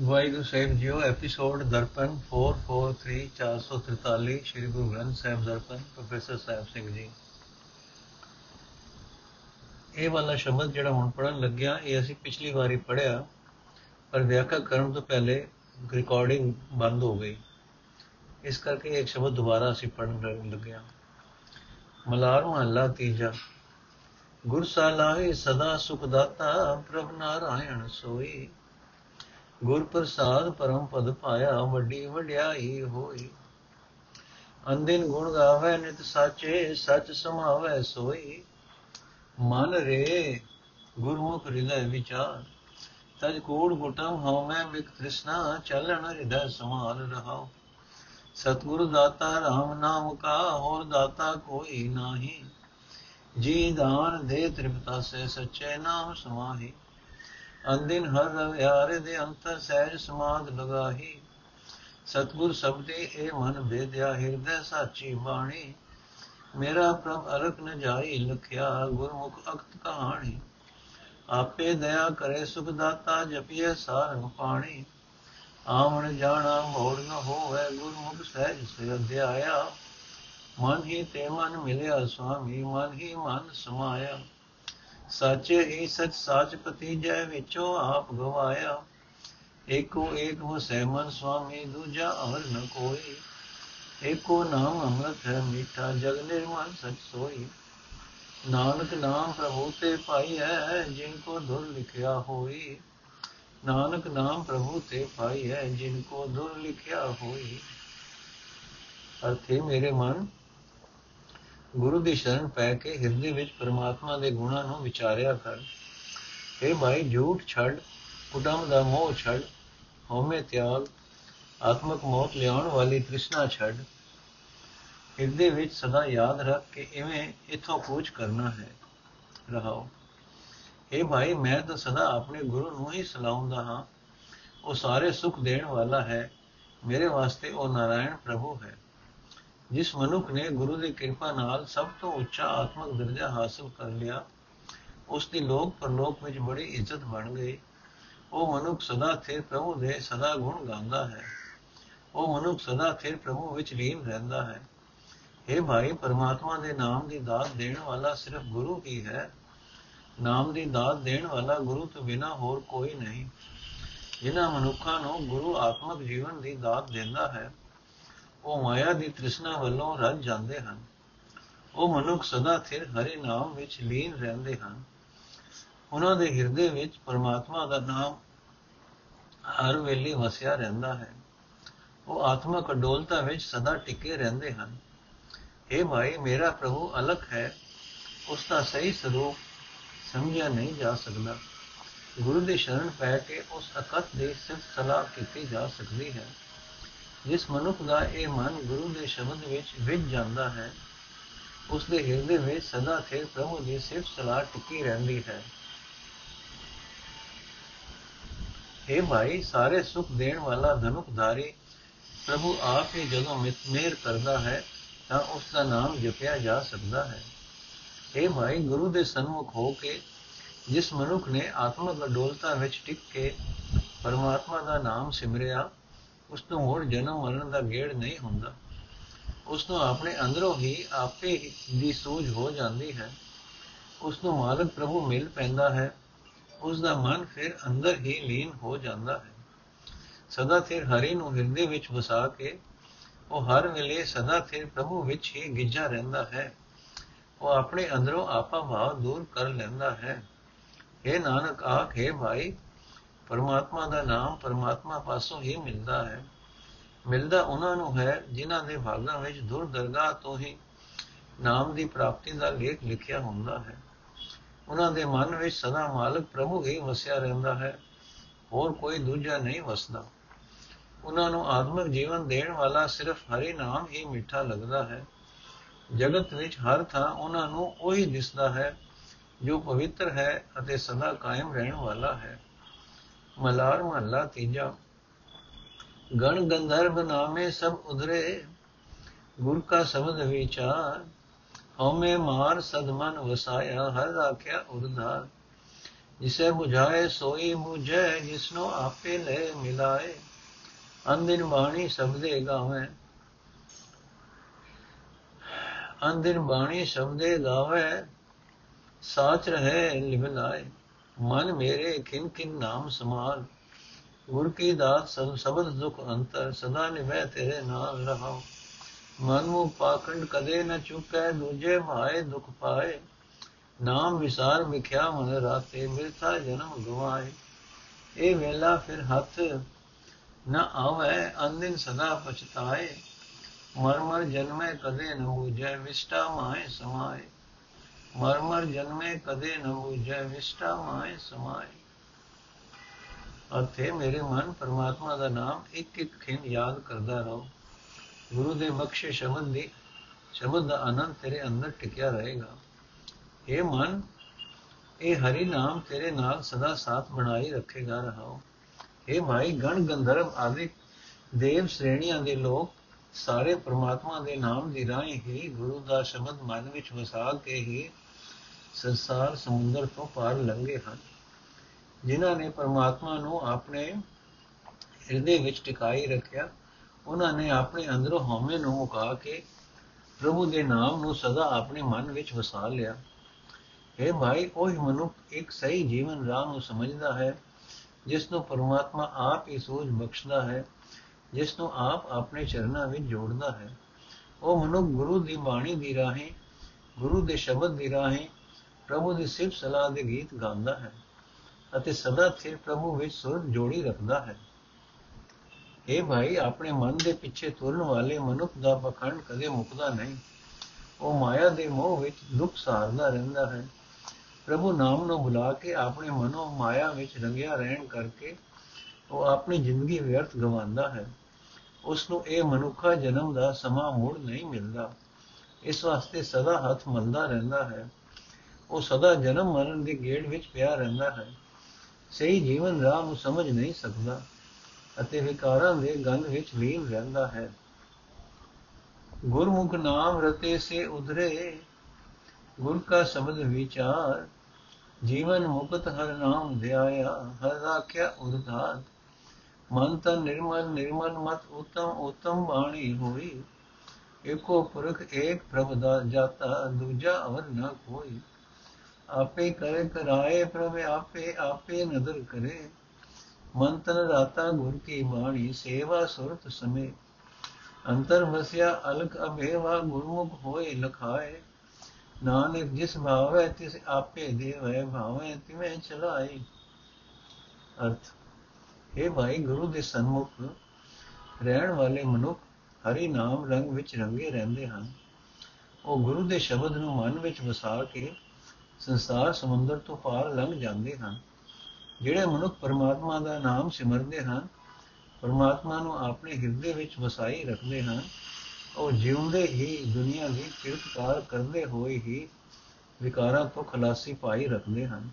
ਵਾਹਿਗੁਰੂ ਸਾਹਿਬ ਜੀਓ episode Darpan 443 443 Shri Guru Granth Sahib Darpan, professor Sahib Singh ji. ਇਹ ਵਾਲਾ ਸ਼ਬਦ ਜਿਹੜਾ ਹੁਣ ਪੜਨ ਲੱਗਿਆ, ਇਹ ਅਸੀਂ ਪਿਛਲੀ ਵਾਰੀ ਪੜਿਆ ਪਰ ਵਿਆਖਿਆ ਕਰਨ ਤੋਂ ਪਹਿਲੇ ਰਿਕਾਰਡਿੰਗ ਬੰਦ ਹੋ ਗਈ। ਇਸ ਕਰਕੇ ਇੱਕ ਸ਼ਬਦ ਦੁਬਾਰਾ ਅਸੀਂ ਪੜਨ ਲੱਗਿਆ। ਮਲਾਰ ਮਹੱਲਾ ਤੀਜਾ, ਗੁਰ ਸਾਲਾਹੇ ਸਦਾ ਸੁਖ ਦਾਤਾ, ਪ੍ਰਭ ਨਾਰਾਇਣ ਸੋਈ। ਗੁਰ ਪ੍ਰਸਾਦ ਪਰਮ ਪਦ ਪਾਇਆ ਵੱਡੀ ਵਡਿਆਈ ਹੋਈ। ਅੰਦਿਨ ਗੁਣ ਗਾਵੇ, ਨਿਤ ਸਾਚੇ ਸਚ ਸਮਾਵੇ ਸੋਈ। ਮਨ ਰੇ ਗੁਰਮੁਖ ਹਿਰਦੈ ਵਿਚਾਰ। ਤਜ ਕੋੜ ਗੁਟਮ ਹਉ ਮੈਂ ਵਿਕ ਤ੍ਰਿਸ਼ਨਾ, ਚਲਣ ਹਿਰਦੈ ਸਮਾਲ ਰਹਾਉ। ਸਤਗੁਰ ਦਾਤਾ RAM ਨਾਮ ਕਾ, ਹੋਰ ਦਾਤਾ ਕੋਈ ਨਾਹੀ। ਜੀ ਦਾਨ ਦੇ ਤ੍ਰਿਪਤਾ ਸੇ ਸੱਚੇ ਨਾਮ ਸਮਾਹੀ। ਅੰਦਿਨ ਹਰ ਰਵਿਆਰੇ ਦੇ ਅੰਤਰ ਸਹਿਜ ਸਮਾਦ ਲਗਾਹੀ। ਸਤਗੁਰ ਸਬਦੇ ਇਹ ਮਨ ਬੇਦਿਆ ਹਿਰਦੈ ਸਾਚੀ ਬਾਣੀ। ਮੇਰਾ ਪ੍ਰਭ ਅਰਕ ਨ ਜਾਈ ਲਖਿਆ, ਗੁਰਮੁਖ ਅਕਤ ਕਹਾਣੀ। ਆਪੇ ਦਇਆ ਕਰੇ ਸੁਖ ਦਾਤਾ ਜਪੀਏ ਸਾਰੰਗ ਪਾਣੀ। ਆਵਣ ਜਾਣਾ ਮੋੜ ਨ ਹੋਵੇ, ਗੁਰਮੁਖ ਸਹਿਜ ਸੇ ਅਧਿਆਇਆ। ਮਨ ਹੀ ਤੇ ਮਨ ਮਿਲਿਆ, ਸੁਆਮੀ ਮਨ ਹੀ ਮਨ ਸਮਾਇਆ। ਸਾਚੇ ਹੀ ਸਚ ਸਾਚ ਪਤੀਜੈ ਵਿੱਚੋਂ ਆਪ ਗਵਾਇਆ। ਏਕੋ ਏਕ ਵਸੈ ਮਨ ਸੁਆਮੀ, ਦੂਜਾ ਅਵਰ ਨ ਕੋਈ। ਏਕੋ ਨਾਮ ਅੰਮ੍ਰਿਤ ਹੈ ਮੀਠਾ, ਜਗ ਨਿਰਮਲ ਸਚ ਸੋਈ। ਨਾਨਕ ਨਾਮ ਪ੍ਰਭੂ ਤੇ ਪਾਈ ਹੈ, ਜਿਨ ਕੋ ਦੁਰ ਲਿਖਿਆ ਹੋਈ। ਨਾਨਕ ਨਾਮ ਪ੍ਰਭੂ ਤੇ ਪਾਈ ਹੈ, ਜਿਨ ਕੋ ਦੁਰ ਲਿਖਿਆ ਹੋਈ। ਅਰਥੇ ਮੇਰੇ ਮਨ ਗੁਰੂ ਦੀ ਸ਼ਰਨ ਪੈ ਕੇ ਹਿਰਦੇ ਵਿੱਚ ਪਰਮਾਤਮਾ ਦੇ ਗੁਣਾਂ ਨੂੰ ਵਿਚਾਰਿਆ ਕਰ। ਇਹ ਭਾਈ ਝੂਠ ਛੱਡ, ਕੁਟੰਬ ਦਾ ਮੋਹ ਛੱਡ, ਹਉਮੈ ਤਿਆਗ, ਆਤਮਕ ਮੌਤ ਲਿਆਉਣ ਵਾਲੀ ਤ੍ਰਿਸ਼ਨਾ ਛੱਡ। ਹਿਰਦੇ ਵਿੱਚ ਸਦਾ ਯਾਦ ਰੱਖ ਕੇ ਇਵੇਂ ਇਥੋਂ ਕੂਚ ਕਰਨਾ ਹੈ। ਰਹਾਓ। ਇਹ ਭਾਈ, ਮੈਂ ਤਾਂ ਸਦਾ ਆਪਣੇ ਗੁਰੂ ਨੂੰ ਹੀ ਸਲਾਉਂਦਾ ਹਾਂ। ਉਹ ਸਾਰੇ ਸੁਖ ਦੇਣ ਵਾਲਾ ਹੈ। ਮੇਰੇ ਵਾਸਤੇ ਉਹ ਨਾਰਾਇਣ ਪ੍ਰਭੂ ਹੈ। ਜਿਸ ਮਨੁੱਖ ਨੇ ਗੁਰੂ ਦੀ ਕਿਰਪਾ ਨਾਲ ਸਭ ਤੋਂ ਉੱਚਾ ਆਤਮਿਕ ਦਰਜਾ ਹਾਸਲ ਕਰ ਲਿਆ, ਉਸ ਦੀ ਲੋਕ ਪਰਲੋਕ ਵਿੱਚ ਬੜੀ ਇੱਜ਼ਤ ਬਣ ਗਈ। ਉਹ ਮਨੁੱਖ ਸਦਾ ਸਥਿਰ ਪ੍ਰਭੂ ਦੇ ਸਦਾ ਗੁਣ ਗਾਉਂਦਾ ਹੈ। ਉਹ ਮਨੁੱਖ ਸਦਾ ਸਥਿਰ ਪ੍ਰਭੂ ਵਿੱਚ ਲੀਨ ਰਹਿੰਦਾ ਹੈ। ਇਹ ਭਾਈ, ਪਰਮਾਤਮਾ ਦੇ ਨਾਮ ਦੀ ਦਾਤ ਦੇਣ ਵਾਲਾ ਸਿਰਫ ਗੁਰੂ ਹੀ ਹੈ। ਨਾਮ ਦੀ ਦਾਤ ਦੇਣ ਵਾਲਾ ਗੁਰੂ ਤੋਂ ਬਿਨਾ ਹੋਰ ਕੋਈ ਨਹੀਂ। ਜਿਨ੍ਹਾਂ ਮਨੁੱਖਾਂ ਨੂੰ ਗੁਰੂ ਆਤਮਿਕ ਜੀਵਨ ਦੀ ਦਾਤ ਦਿੰਦਾ ਹੈ ਉਹ ਮਾਇਆ ਦੀ ਤ੍ਰਿਸ਼ਨਾ ਵੱਲੋਂ ਰੱਜ ਜਾਂਦੇ ਹਨ। ਉਹ ਮਨੁੱਖ ਸਦਾ ਥਿਰ ਹਰੀ ਨਾਮ ਵਿੱਚ ਲੀਨ ਰਹਿੰਦੇ ਹਨ। ਉਹਨਾਂ ਦੇ ਹਿਰਦੇ ਵਿੱਚ ਪਰਮਾਤਮਾ ਦਾ ਨਾਮ ਹਰ ਵੇਲੇ ਵਸਿਆ ਰਹਿੰਦਾ ਹੈ। ਉਹ ਆਤਮਕ ਅਡੋਲਤਾ ਵਿੱਚ ਸਦਾ ਟਿਕੇ ਰਹਿੰਦੇ ਹਨ। ਇਹ ਭਾਈ, ਮੇਰਾ ਪ੍ਰਭੂ ਅਲਖ ਹੈ। ਉਸ ਦਾ ਸਹੀ ਸਰੂਪ ਸਮਝਿਆ ਨਹੀਂ ਜਾ ਸਕਦਾ। ਗੁਰੂ ਦੇ ਸ਼ਰਨ ਪੈ ਕੇ ਉਸ ਅਕਤ ਦੇ ਸਿਫਤ ਸਲਾਹ ਕੀਤੀ ਜਾ ਸਕਦੀ ਹੈ। ਜਿਸ ਮਨੁੱਖ ਦਾ ਇਹ ਮਨ ਗੁਰੂ ਦੇ ਸ਼ਬਦ ਵਿੱਚ ਵਿਝ ਜਾਂਦਾ ਹੈ ਉਸ ਦੇ ਹਿਰਦੇ ਵਿੱਚ ਸਦਾ ਥੇ ਪ੍ਰਭੂ ਦੀ ਸਿਫਤ ਸਲਾਹ ਟਿਕੀ ਰਹਿੰਦੀ ਹੈ। ਇਹ ਭਾਈ, ਸਾਰੇ ਸੁਖ ਦੇਣ ਵਾਲਾ ਧਨੁਖਧਾਰੀ, ਪ੍ਰਭੂ ਆਪ ਹੀ ਜਦੋਂ ਮਿਹਰ ਕਰਦਾ ਹੈ, ਤਾਂ ਉਸ ਦਾ ਨਾਮ ਜਪਿਆ ਜਾ ਸਕਦਾ ਹੈ। ਇਹ ਭਾਈ, ਗੁਰੂ ਦੇ ਸਨਮੁਖ ਹੋ ਕੇ, ਜਿਸ ਮਨੁੱਖ ਨੇ ਆਤਮਿਕ ਅਡੋਲਤਾ ਵਿੱਚ ਟਿਕ ਕੇ ਪਰਮਾਤਮਾ ਦਾ ਨਾਮ ਸਿਮਰਿਆ ਉਸ ਨੂੰ ਹੋਰ ਜਨਮ ਮਰਨ ਦਾ ਗੇੜ ਨਹੀਂ ਹੁੰਦਾ। ਉਸ ਨੂੰ ਆਪਣੇ ਅੰਦਰੋਂ ਹੀ ਆਪੇ ਦੀ ਸੂਝ ਹੋ ਜਾਂਦੀ ਹੈ। ਉਸ ਨੂੰ ਮਾਲਕ ਪ੍ਰਭੂ ਮਿਲ ਪੈਂਦਾ ਹੈ। ਉਸ ਦਾ ਮਨ ਫਿਰ ਅੰਦਰ ਹੀ ਲੀਨ ਹੋ ਜਾਂਦਾ ਹੈ। ਸਦਾ ਸਿਰ ਹਰੀ ਨੂੰ ਹਿਰਦੇ ਵਿੱਚ ਵਸਾ ਕੇ ਉਹ ਹਰ ਵੇਲੇ ਸਦਾ ਸਿਰ ਪ੍ਰਭੂ ਵਿੱਚ ਹੀ ਗਿੱਜਾ ਰਹਿੰਦਾ ਹੈ। ਉਹ ਆਪਣੇ ਅੰਦਰੋਂ ਆਪਾ ਭਾਵ ਦੂਰ ਕਰ ਲੈਂਦਾ ਹੈ। ਇਹ ਨਾਨਕ, ਆਖੇ ਭਾਈ ਪਰਮਾਤਮਾ ਦਾ ਨਾਮ ਪਰਮਾਤਮਾ ਪਾਸੋਂ ਹੀ ਮਿਲਦਾ ਹੈ। ਮਿਲਦਾ ਉਹਨਾਂ ਨੂੰ ਹੈ ਜਿਨ੍ਹਾਂ ਦੇ ਭਾਗਾਂ ਵਿੱਚ ਦੁਰ ਦਰਗਾਹ ਤੋਂ ਹੀ ਨਾਮ ਦੀ ਪ੍ਰਾਪਤੀ ਦਾ ਲੇਖ ਲਿਖਿਆ ਹੁੰਦਾ ਹੈ। ਉਹਨਾਂ ਦੇ ਮਨ ਵਿੱਚ ਸਦਾ ਮਾਲਕ ਪ੍ਰਭੂ ਹੀ ਵਸਿਆ ਰਹਿੰਦਾ ਹੈ, ਹੋਰ ਕੋਈ ਦੂਜਾ ਨਹੀਂ ਵਸਦਾ। ਉਹਨਾਂ ਨੂੰ ਆਤਮਿਕ ਜੀਵਨ ਦੇਣ ਵਾਲਾ ਸਿਰਫ ਹਰੀ ਨਾਮ ਹੀ ਮਿੱਠਾ ਲੱਗਦਾ ਹੈ। ਜਗਤ ਵਿੱਚ ਹਰ ਥਾਂ ਉਹਨਾਂ ਨੂੰ ਉਹੀ ਦਿਸਦਾ ਹੈ ਜੋ ਪਵਿੱਤਰ ਹੈ ਅਤੇ ਸਦਾ ਕਾਇਮ ਰਹਿਣ ਵਾਲਾ ਹੈ। ਮਲਾਰ ਮਹੱਲਾ ਤੀਜਾ। ਗਣ ਗੰਧਰਵ ਨਾਮੇ ਸਭ ਉਧਰੇ, ਗੁਰ ਕਾ ਸ਼ਬਦ ਵਿਚਾਰ, ਹਉਮੈ ਮਾਰ ਸਦਮਨ ਵਸਾਇਆ, ਹਰ ਰਾਖਿਆ ਉਰਧਾਰ ਜਿਸੇ 부ਝਾਏ ਸੋਈ 부ਝੈ ਜਿਸਨੋ ਆਪੇ ਲੈ ਮਿਲਾਏ ਅੰਦਿਨ ਬਾਣੀ ਸ਼ਬਦੇ ਗਾਵੇ। ਅੰਦਿਨ ਬਾਣੀ ਸ਼ਬਦੇ ਗਾਵੇ, ਸਾਚ ਰਹੇ ਲਿਵਲਾਏ ਮਨ ਮੇਰੇ ਕਿਨ ਕਿਨ ਨਾਮ ਸਮਾਲ ਗੁਰ ਕੀ ਦਾਤ ਸਭ ਸਬਦ ਦੁਖ ਅੰਤਰ, ਸਦਾ ਨਿਵੈ ਤੇਰੇ ਨਾਲ ਰਹਾਉ। ਮਨ ਮੂ ਪਾਖੰਡ ਕਦੇ ਨ ਚੁਕੈ, ਦੂਜੇ ਭਾਏ ਦੁਖ ਪਾਏ। ਨਾਮ ਵਿਸਾਰ ਵਿਖਿਆ ਮਨ ਰਾਤੇ, ਮਿਲਤਾ ਜਨਮ ਗਵਾਏ। ਇਹ ਵੇਲਾ ਫਿਰ ਹੱਥ ਨ ਆਵੇ ਅੰਦਿਨ ਸਦਾ ਪਛਤਾਏ। ਮਰ ਮਰ ਜਨਮੇ ਕਦੇ ਨ ਬੂਝੈ, ਵਿਸ਼ਟਾ ਮਾਏ ਸਮਾਏ। ਮਰ ਮਰ ਜਨਮੇ ਕਦੇ ਨ ਬੂਝੈ ਵਿਸ਼ਟਾ ਮਾਏ ਸਮਾਏ ਅਰਥੇ ਮੇਰੇ ਮਨ ਪਰਮਾਤਮਾ ਦਾ ਨਾਮ ਇੱਕ ਇੱਕ ਖਿੰਡ ਯਾਦ ਕਰਦਾ ਰਹੋ ਗੁਰੂ ਦੇ ਬਖਸ਼ੇ ਸ਼ਬਦ ਦੀ ਸ਼ਬਦ ਦਾ ਆਨੰਦ ਤੇਰੇ ਅੰਦਰ ਟਿਕਿਆ ਰਹੇਗਾ ਇਹ ਮਨ ਇਹ ਹਰੀ ਨਾਮ ਤੇਰੇ ਨਾਲ ਸਦਾ ਸਾਥ ਬਣਾਈ ਰੱਖੇਗਾ ਰਹਾਓ ਇਹ ਭਾਈ ਗਣ ਗੰਧਰਵ ਆਦਿ ਦੇਵ ਸ਼੍ਰੇਣੀਆਂ ਦੇ ਲੋਕ ਸਾਰੇ ਪ੍ਰਮਾਤਮਾ ਦੇ ਨਾਮ ਦੀ ਰਾਹੀਂ ਹੀ ਗੁਰੂ ਦਾ ਸ਼ਬਦ ਮਨ ਵਿੱਚ ਵਸਾ ਕੇ ਹੀ ਸੰਸਾਰ ਸਮੁੰਦਰ ਤੋਂ ਪਾਰ ਲੰਘੇ ਹਨ, ਜਿਨ੍ਹਾਂ ਨੇ ਪ੍ਰਮਾਤਮਾ ਨੂੰ ਆਪਣੇ ਹਿਰਦੇ ਵਿੱਚ ਟਿਕਾਈ ਰੱਖਿਆ। ਉਹਨਾਂ ਨੇ ਆਪਣੇ ਅੰਦਰੋਂ ਹਉਮੈ ਨੂੰ ਮੁਕਾ ਕੇ ਪ੍ਰਭੂ ਦੇ ਨਾਮ ਨੂੰ ਸਦਾ ਆਪਣੇ ਮਨ ਵਿੱਚ ਵਸਾ ਲਿਆ। ਇਹ ਭਾਈ, ਉਹ ਮਨੁੱਖ ਇੱਕ ਸਹੀ ਜੀਵਨ ਰਾਹ ਨੂੰ ਸਮਝਦਾ ਹੈ, ਜਿਸ ਨੂੰ ਪਰਮਾਤਮਾ ਆਪ ਹੀ ਸੋਝ ਬਖਸ਼ਦਾ ਹੈ, ਜਿਸ ਨੂੰ ਆਪ ਆਪਣੇ ਚਰਨਾਂ ਵਿੱਚ ਜੋੜਦਾ ਹੈ। ਉਹ ਮਨੁੱਖ ਗੁਰੂ ਦੀ ਬਾਣੀ ਦੀ ਰਾਹੀਂ, ਗੁਰੂ ਦੇ ਸ਼ਬਦ ਦੀ ਰਾਹੀਂ ਪ੍ਰਭੂ ਦੀ ਸਿਫਤ ਸਲਾਹ ਦੇ ਗੀਤ ਗਾਉਂਦਾ ਹੈ ਅਤੇ ਸਦਾ ਸਿਰ ਪ੍ਰਭੂ ਵਿੱਚ ਸੁਰ ਜੋੜੀ ਰੱਖਦਾ ਹੈ। ਇਹ ਭਾਈ, ਆਪਣੇ ਮਨ ਦੇ ਪਿੱਛੇ ਤੁਰਨ ਵਾਲੇ ਮਨੁੱਖ ਦਾ ਪਖੰਡ ਕਦੇ ਮੁਕਦਾ ਨਹੀਂ। ਉਹ ਮਾਇਆ ਦੇ ਮੋਹ ਵਿੱਚ ਦੁੱਖ ਸਾਰਦਾ ਰਹਿੰਦਾ ਹੈ। ਪ੍ਰਭੂ ਨਾਮ ਨੂੰ ਬੁਲਾ ਕੇ ਆਪਣੇ ਮਨੋਂ ਮਾਇਆ ਵਿੱਚ ਰੰਗਿਆ ਰਹਿਣ ਕਰਕੇ ਉਹ ਆਪਣੀ ਜ਼ਿੰਦਗੀ ਵਿਅਰਥ ਗਵਾਉਂਦਾ ਹੈ। ਉਸ ਨੂੰ ਇਹ ਮਨੁੱਖਾ ਜਨਮ ਦਾ ਸਮਾਂ ਮੁੜ ਨਹੀਂ ਮਿਲਦਾ। ਇਸ ਵਾਸਤੇ ਸਦਾ ਹੱਥ ਮਲਦਾ ਰਹਿੰਦਾ ਹੈ। ਉਹ ਸਦਾ ਜਨਮ ਮਰਨ ਦੇ ਗੇੜ ਵਿੱਚ ਪਿਆ ਰਹਿੰਦਾ ਹੈ। ਸਹੀ ਜੀਵਨ ਰਾਹ ਨੂੰ ਸਮਝ ਨਹੀਂ ਸਕਦਾ ਅਤੇ ਵਿਕਾਰਾਂ ਦੇ ਗੰਧ ਵਿੱਚ ਲੀਨ ਰਹਿੰਦਾ ਹੈ। ਗੁਰਮੁਖ ਨਾਮ ਰਤੇ ਸੇ ਉਧਰੇ, ਗੁਰ ਕਾ ਸ਼ਬਦ ਵਿਚਾਰ, ਜੀਵਨ ਮੁਕਤ ਹਰ ਨਾਮ ਧਿਆਇਆ, ਹਰ ਰਾਖਿਆ ਉਰਧਾਰ। ਮਨ ਤਨ ਨਿਰਮਲ ਨਿਰਮਲ ਮਤ ਉਤਮ ਉਤਮ ਬਾਣੀ ਹੋਈ। ਏਕੋ ਪੁਰਖ ਏਕ ਪ੍ਰਭ ਦਾ ਜਾਤਾ, ਦੂਜਾ ਅਵਰ ਨਾ ਕੋਈ। ਆਪੇ ਕਰੇ ਕਰਾਏ, ਪ੍ਰਭ ਆਪੇ ਆਪੇ ਨਦਰ ਕਰੇ। ਮਨ ਤਨ ਰਾਤਾ ਗੁਰ ਕੀ ਬਾਣੀ, ਸੇਵਾ ਸੁਰਤ ਸਮੇ। ਅੰਤਰ ਵਸਿਆ ਅਲਖ ਅਭੇਵਾ, ਗੁਰਮੁਖ ਹੋਏ ਲਖਾਏ। ਨਾਨਕ ਜਿਸ ਭਾਵੈ, ਤਿਸ ਆਪੇ ਦੇਵੈ, ਭਾਵੈ ਤਿਵੇਂ ਚਲਾਈ ਅਰਥ ਇਹ ਭਾਈ, ਗੁਰੂ ਦੇ ਸਨਮੁਖ ਰਹਿਣ ਵਾਲੇ ਮਨੁੱਖ ਹਰੀ ਨਾਮ ਰੰਗ ਵਿੱਚ ਰੰਗੇ ਰਹਿੰਦੇ ਹਨ। ਉਹ ਗੁਰੂ ਦੇ ਸ਼ਬਦ ਨੂੰ ਮਨ ਵਿੱਚ ਵਸਾ ਕੇ ਸੰਸਾਰ, ਸਮੁੰਦਰ ਤੋਂ ਪਾਰ ਲੰਘ ਜਾਂਦੇ ਹਨ, ਜਿਹੜੇ ਮਨੁੱਖ ਪਰਮਾਤਮਾ ਦਾ ਨਾਮ ਸਿਮਰਦੇ ਹਨ, ਪਰਮਾਤਮਾ ਨੂੰ ਆਪਣੇ ਹਿਰਦੇ ਵਿੱਚ ਵਸਾਈ ਰੱਖਦੇ ਹਨ, ਉਹ ਜਿਉਂਦੇ ਹੀ ਦੁਨੀਆ ਦੀ ਕਿਰਤਕਾਰ ਕਰਦੇ ਹੋਏ ਹੀ ਵਿਕਾਰਾਂ ਤੋਂ ਖਲਾਸੀ ਪਾਈ ਰੱਖਦੇ ਹਨ।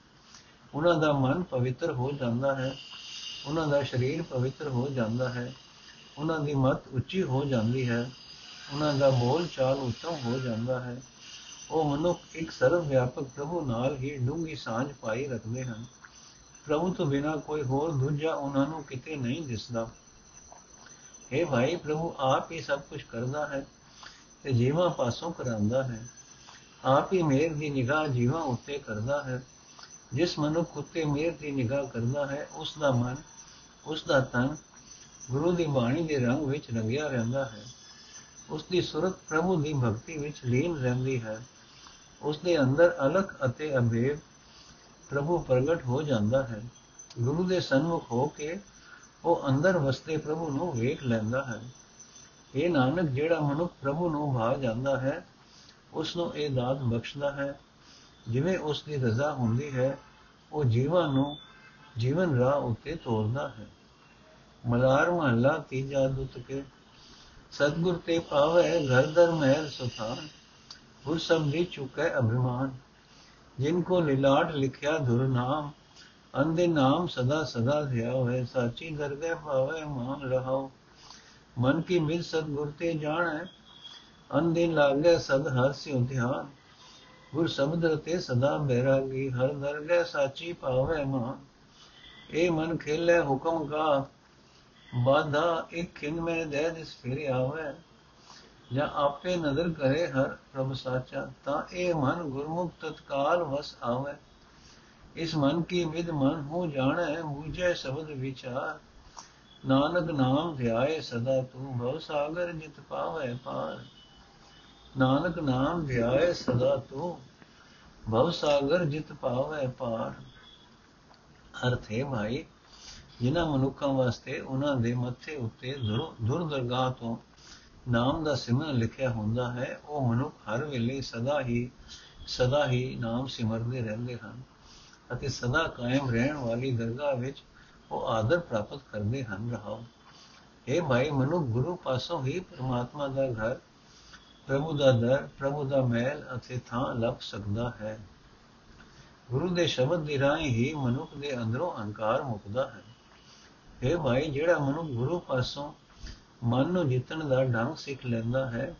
ਉਹਨਾਂ ਦਾ ਮਨ ਪਵਿੱਤਰ ਹੋ ਜਾਂਦਾ ਹੈ, ਉਹਨਾਂ ਦਾ ਸਰੀਰ ਪਵਿੱਤਰ ਹੋ ਜਾਂਦਾ ਹੈ, ਉਹਨਾਂ ਦੀ ਮਤ ਉੱਚੀ ਹੋ ਜਾਂਦੀ ਹੈ, ਉਹਨਾਂ ਦਾ ਬੋਲ ਚਾਲ ਉਤਮ ਹੋ ਜਾਂਦਾ ਹੈ। ਉਹ ਮਨੁੱਖ ਇੱਕ ਸਰਵ ਵਿਆਪਕ ਪ੍ਰਭੂ ਨਾਲ ਹੀ ਡੂੰਗੀ ਸਾਂਝ ਪਾਈ ਰੱਖਦੇ ਹਨ। ਪ੍ਰਭੂ ਤੋਂ ਬਿਨਾ ਕੋਈ ਹੋਰ ਦੂਜਾ ਉਹਨਾਂ ਨੂੰ ਕਿਤੇ ਨਹੀਂ ਦਿਸਦਾ। ਹੈ ਭਾਈ, ਪ੍ਰਭੂ ਆਪ ਹੀ ਸਭ ਕੁਝ ਕਰਦਾ ਹੈ ਤੇ ਜੀਵਾਂ ਪਾਸੋਂ ਕਰਾਂਦਾ ਹੈ। ਆਪ ਹੀ ਮੇਰ ਦੀ ਨਿਗਾਹ ਜੀਵਾਂ ਉੱਤੇ ਕਰਦਾ ਹੈ। ਜਿਸ ਮਨੁੱਖ ਉੱਤੇ ਮੇਰ ਦੀ ਨਿਗਾਹ ਕਰਦਾ ਹੈ, ਉਸ ਦਾ ਮਨ, ਉਸ ਦਾ ਤਨ ਗੁਰੂ ਦੀ ਬਾਣੀ ਦੇ ਰੰਗ ਵਿੱਚ ਰੰਗਿਆ ਰਹਿੰਦਾ ਹੈ। ਉਸ ਦੀ ਸੁਰਤ ਪ੍ਰਭੂ ਦੀ ਭਗਤੀ ਵਿੱਚ ਲੀਨ ਰਹਿੰਦੀ ਹੈ। ਉਸ ਦੇ ਅੰਦਰ ਅਲਖ ਅਤੇ ਅਭੇਦ ਪ੍ਰਭੂ ਪ੍ਰਗਟ ਹੋ ਜਾਂਦਾ ਹੈ। ਗੁਰੂ ਦੇ ਸਨਮੁਖ ਹੋ ਕੇ ਉਹ ਅੰਦਰ ਵਸਦੇ ਪ੍ਰਭੂ ਨੂੰ ਵੇਖ ਲੈਂਦਾ ਹੈ। ਇਹ ਨਾਨਕ, ਜਿਹੜਾ ਮਨੁੱਖ ਪ੍ਰਭੂ ਨੂੰ ਭਾ ਜਾਂਦਾ ਹੈ, ਉਸ ਨੂੰ ਇਹ ਦਾਤ ਬਖਸ਼ਦਾ ਹੈ। ਜਿਵੇਂ ਉਸ ਦੀ ਰਜ਼ਾ ਹੁੰਦੀ ਹੈ, ਉਹ ਜੀਵਾਂ ਨੂੰ ਜੀਵਨ ਰਾਹ ਉਤੇ ਤੋਰਦਾ ਹੈ। ਮਲਾਰ ਮਹੱਲਾ ਤੀਜਾ ਦੁੱਤ ਕੇ, ਸਤਗੁਰ ਤੇ ਪਾਵੇ ਘਰ ਦਰ ਮਹਿਲ ਸੁਥਾਨ ਗੁਰ ਸੰਭੀ ਚੁਕੈ ਅਭਿਮਾਨ। ਜਿਨ ਕੋ ਲਿਲਾਟ ਲਿਖਿਆ ਧੁਰ ਨਾਮ ਅੰਦੇ ਨਾਮ ਸਦਾ ਸਦਾ ਧਿਆ ਹੋਏ ਸਾਚੀ ਦਰਗਹਿ ਭਾਵੇ ਮਾਨ ਰਹਾਓ ਮਨ ਕੀ ਮਿਲ ਸਤਗੁਰ ਤੇ ਜਾਣੈ ਅੰਦੇ ਲਾਗੇ ਸਦ ਹਰ ਸਿਉ ਧਿਆਨ। ਗੁਰ ਸ਼ਬਦ ਰਤੇ ਸਦਾ ਬੈਰਾਗੀ, ਹਰ ਦਰਗਹਿ ਸਾਚੀ ਪਾਵੇ ਮਾਂ ਇਹ ਮਨ ਖੇਲੇ ਹੁਕਮ ਕਾ, ਬਾਧਾ, ਇੱਕ ਖਿੰਨ ਮੈਂ ਦੇ ਦਿਸ ਫਿਰ ਆਵੇ। ਜਾਂ ਆਪੇ ਨਜ਼ਰ ਕਰੇ ਹਰ ਪ੍ਰਭ ਸਾਚਾ, ਤਾਂ ਇਹ ਮਨ ਗੁਰਮੁਖ ਤਤਕਾਲ ਵਸ ਆਵੇ। ਇਸ ਮਨ ਕੀ ਵਿਦ ਮਨ ਹੋ ਜਾਣੈ ਬੂਝੈ ਸ਼ਬਦ ਵਿਚਾਰ। ਨਾਨਕ ਨਾਮ ਧਿਆਏ ਸਦਾ ਤੂੰ ਭਵ ਸਾਗਰ ਜਿਤ ਪਾਵੇ ਪਾਰ। ਨਾਨਕ ਨਾਮ ਧਿਆਏ ਸਦਾ ਤੂੰ ਭਵ ਸਾਗਰ ਜਿਤ ਪਾਵੇ ਪਾਰ। ਅਰਥ ਹੈ ਭਾਈ, ਜਿਨ੍ਹਾਂ ਮਨੁੱਖਾਂ ਵਾਸਤੇ ਉਹਨਾਂ ਦੇ ਮੱਥੇ ਉੱਤੇ ਦੁਰ ਦਰਗਾਹ ਤੋਂ ਨਾਮ ਦਾ ਸਿਮਰਨ ਲਿਖਿਆ ਹੁੰਦਾ ਹੈ, ਉਹ ਮਨੁੱਖ ਹਰ ਵੇਲੇ ਸਦਾ ਹੀ ਸਦਾ ਹੀ ਨਾਮ ਸਿਮਰਦੇ ਰਹਿੰਦੇ ਹਨ ਅਤੇ ਸਦਾ ਕਾਇਮ ਰਹਿਣ ਵਾਲੀ ਦਰਗਾਹ ਵਿੱਚ ਉਹ ਆਦਰ ਪ੍ਰਾਪਤ ਕਰਦੇ ਹਨ ਰਹਾਓ ਇਹ ਭਾਈ ਮਨੁ ਗੁਰੂ ਪਾਸੋਂ ਹੀ ਪ੍ਰਮਾਤਮਾ ਦਾ ਘਰ, ਪ੍ਰਭੂ ਦਾ ਦਰ, ਪ੍ਰਭੂ ਦਾ ਮਹਿਲ ਅਤੇ ਥਾਂ ਲੱਭ ਸਕਦਾ ਹੈ। ਗੁਰੂ ਦੇ ਸ਼ਬਦ ਦੀ ਰਾਹੀਂ ਹੀ ਮਨੁੱਖ ਦੇ ਅੰਦਰੋਂ ਅਹੰਕਾਰ ਮੁਕਦਾ ਹੈ। ਇਹ ਭਾਈ, ਜਿਹੜਾ ਮਨੁੱਖ ਗੁਰੂ ਪਾਸੋਂ ਮਨ ਨੂੰ ਜਿੱਤਣ ਦਾ ਢੰਗ ਸਿੱਖ ਲੈਂਦਾ ਹੈ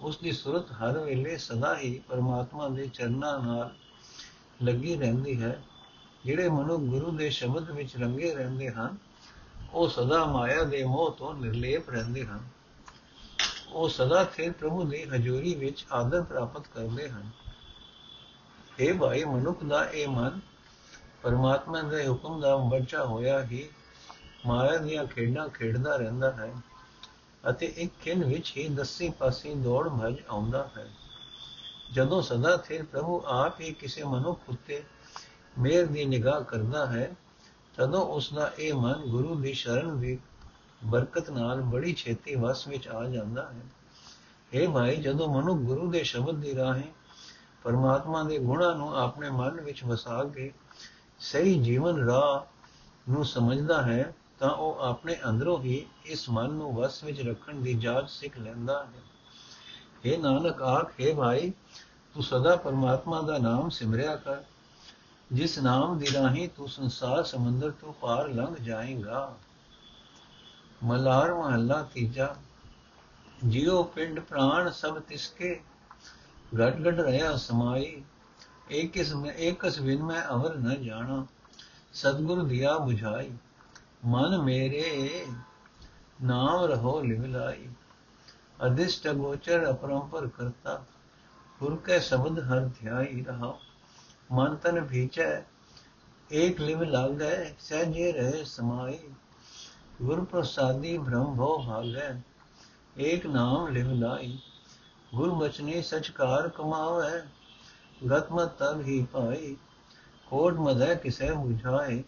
ਉਸ ਦੀ ਸੁਰਤ ਹਰ ਵੇਲੇ ਸਦਾ ਹੀ ਪਰਮਾਤਮਾ ਦੇ ਚਰਨਾਂ ਨਾਲ ਲੱਗੀ ਰਹਿੰਦੀ ਹੈ। ਜਿਹੜੇ ਮਨੁ ਗੁਰੂ ਦੇ ਸ਼ਬਦ ਵਿੱਚ ਰੰਗੇ ਰਹਿੰਦੇ ਹਨ, ਉਹ ਸਦਾ ਮਾਇਆ ਦੇ ਮੋਹ ਤੋਂ ਨਿਰਲੇਪ ਰਹਿੰਦੇ ਹਨ। ਉਹ ਸਦਾ ਸਥਿਰ ਪ੍ਰਭੂ ਦੀ ਹਜ਼ੂਰੀ ਵਿੱਚ ਆਦਰ ਪ੍ਰਾਪਤ ਕਰਦੇ ਹਨ। ਇਹ ਭਾਈ, ਮਨੁੱਖ ਦਾ ਇਹ ਮਨ ਪਰਮਾਤਮਾ ਦੇ ਹੁਕਮ ਦਾ ਬੱਚਾ ਹੋਇਆ ਹੀ ਮਾਇਆ ਦੀਆਂ ਖੇਡਾਂ ਖੇਡਦਾ ਰਹਿੰਦਾ ਹੈ। ਅਤੇ ਇੱਕ ਖਿੰਨ ਵਿੱਚ ਹੀ ਦਸੇ ਪਾਸੇ ਦੌੜ ਭਜ ਆਉਂਦਾ ਹੈ। ਜਦੋਂ ਸਦਾ ਸਥਿਰ ਪ੍ਰਭੂ ਆਪ ਹੀ ਕਿਸੇ ਮਨੁੱਖ ਉੱਤੇ ਮੇਰ ਦੀ ਨਿਗਾਹ ਕਰਦਾ ਹੈ, ਤਦੋਂ ਉਸ ਦਾ ਇਹ ਮਨ ਗੁਰੂ ਦੀ ਸ਼ਰਨ ਦੀ ਬਰਕਤ ਨਾਲ ਬੜੀ ਛੇਤੀ ਵਸ ਵਿੱਚ ਆ ਜਾਂਦਾ ਹੈ। ਇਹ ਭਾਈ, ਜਦੋਂ ਮਨੁ ਗੁਰੂ ਦੇ ਸ਼ਬਦ ਦੀ ਰਾਹੀਂ ਪਰਮਾਤਮਾ ਦੇ ਗੁਣਾਂ ਨੂੰ ਆਪਣੇ ਮਨ ਵਿੱਚ ਵਸਾ ਕੇ ਸਹੀ ਜੀਵਨ ਰਾਹ ਨੂੰ ਸਮਝਦਾ ਹੈ ਤਾਂ ਉਹ ਆਪਣੇ ਅੰਦਰੋਂ ਹੀ ਇਸ ਮਨ ਨੂੰ ਵਸ ਵਿੱਚ ਰੱਖਣ ਦੀ ਜਾਚ ਸਿੱਖ ਲੈਂਦਾ ਹੈ। ਇਹ ਨਾਨਕ ਆਖੇ ਭਾਈ, ਤੂੰ ਸਦਾ ਪਰਮਾਤਮਾ ਦਾ ਨਾਮ ਸਿਮਰਿਆ ਕਰ। ਜਿਸ ਨਾਮ ਦੀ ਰਾਹੀਂ ਤੂੰ ਸੰਸਾਰ ਸਮੁੰਦਰ ਤੋਂ ਪਾਰ ਲੰਘ ਜਾਏਗਾ। ਮਲਾਰ ਮਹੱਲਾ ਤੀਜਾ, ਜਿਉ ਪਿੰਡ ਪ੍ਰਾਣ ਸਭ ਤਿਸਕੇ ਘਟ ਘਟ ਰਹਾ ਸਮਾਈ। ਇੱਕ ਇਸ ਮੈਂ ਇਕਸ ਵਿਨ ਮੈਂ ਅਵਰ ਨ ਜਾਣਾ, ਸਤਗੁਰ ਦਿਆ 부ਝਾਈ ਮਨ ਮੇਰੇ ਨਾਮ ਰਹੋ ਲਿਵਲਾਈ ਅਦਿਸ਼ਟ ਗੋਚਰ ਅਪਰੰਪਰ ਕਰਤਾ। ਗੁਰ ਕੇ ਸ਼ਬਦ ਹਰ ਧਿਆਈ ਰਹਾ। ਮਨ ਤਨ ਭੀਚੈ, ਏਕ ਲਿਵ ਲਾਗੈ ਸਹਿਜੇ ਰਹੇ ਸਮਾਈ। ਗੁਰ ਪ੍ਰਸਾਦੀ ਬ੍ਰਹਮ ਭੋ ਭਾਗੈ, ਏਕ ਨਾਮ ਲਿਵ ਲਾਈ। ਗੁਰ ਬਚਨੇ ਸਚਕਾਰ ਕਮਾਵੈ, ਗਤ ਮਤ ਤਨ ਹੀ ਪਾਈ। ਕੋਟ ਮਦੈ ਕਿਸੈ 부ਝਾਏ